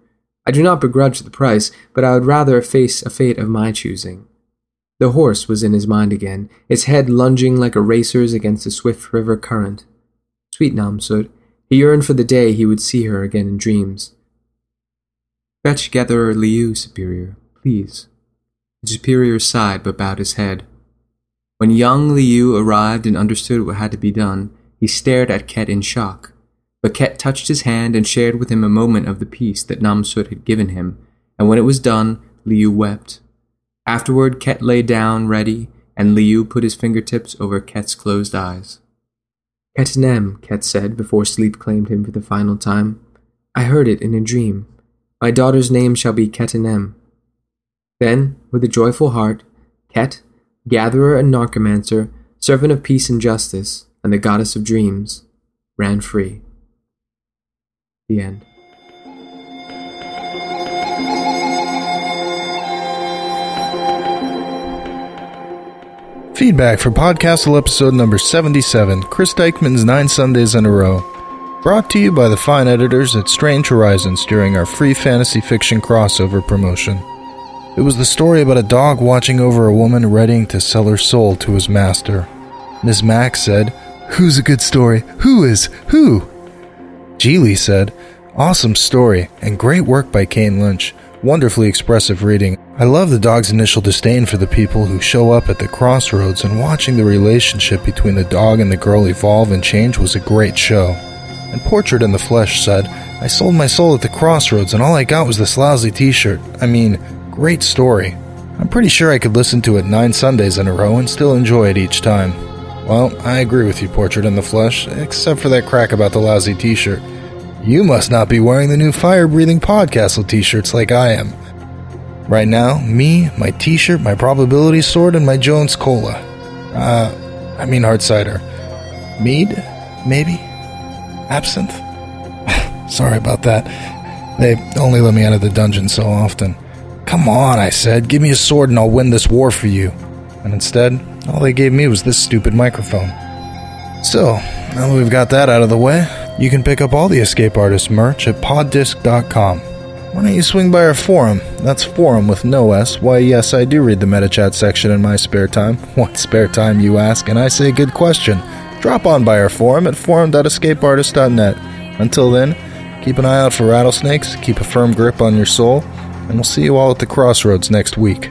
I do not begrudge the price, but I would rather face a fate of my choosing. The horse was in his mind again, its head lunging like a racer's against the swift river current. Sweet Namsut, he yearned for the day he would see her again in dreams. Fetch Gatherer Liu, Superior, please. The Superior sighed but bowed his head. When young Liu arrived and understood what had to be done, he stared at Ket in shock. But Ket touched his hand and shared with him a moment of the peace that Namsut had given him, and when it was done, Liu wept. Afterward, Ket lay down ready, and Liu put his fingertips over Ket's closed eyes. Ketenem, Ket said before sleep claimed him for the final time. I heard it in a dream. My daughter's name shall be Ketenem. Then, with a joyful heart, Ket, gatherer and narcomancer, servant of peace and justice, and the goddess of dreams, ran free. The end. Feedback for Podcastle episode number 77 Kris Dikeman's Nine Sundays in a Row. Brought to you by the fine editors at Strange Horizons during our free fantasy fiction crossover promotion. It was the story about a dog watching over a woman readying to sell her soul to his master. Ms. Max said, Who's a good story? Who is? Who? Geely said, Awesome story and great work by Kane Lynch. Wonderfully expressive reading. I love the dog's initial disdain for the people who show up at the crossroads, and watching the relationship between the dog and the girl evolve and change was a great show. And Portrait in the Flesh said, I sold my soul at the crossroads, and all I got was this lousy t shirt. I mean, great story. I'm pretty sure I could listen to it nine Sundays in a row and still enjoy it each time. Well, I agree with you, Portrait in the Flesh, except for that crack about the lousy t shirt. You must not be wearing the new fire breathing Podcastle t shirts like I am. Right now, me, my t shirt, my probability sword, and my Jones Cola. Uh, I mean hard cider. Mead? Maybe? Absinthe? (laughs) Sorry about that. They only let me out of the dungeon so often. Come on, I said, give me a sword and I'll win this war for you. And instead, all they gave me was this stupid microphone. So, now that we've got that out of the way, you can pick up all the Escape Artist merch at poddisc.com. Why don't you swing by our forum? That's forum with no S. Why, yes, I do read the MetaChat section in my spare time. (laughs) What spare time, you ask? And I say, good question. Drop on by our forum at forum.escapeartist.net. Until then, keep an eye out for rattlesnakes, keep a firm grip on your soul, and we'll see you all at the crossroads next week.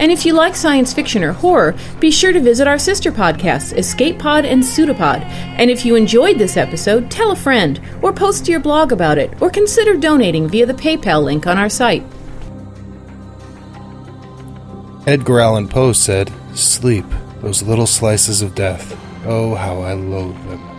And if you like science fiction or horror, be sure to visit our sister podcasts, Escape Pod and Pseudopod. And if you enjoyed this episode, tell a friend, or post to your blog about it, or consider donating via the PayPal link on our site. Edgar Allan Poe said, Sleep, those little slices of death. Oh, how I loathe them.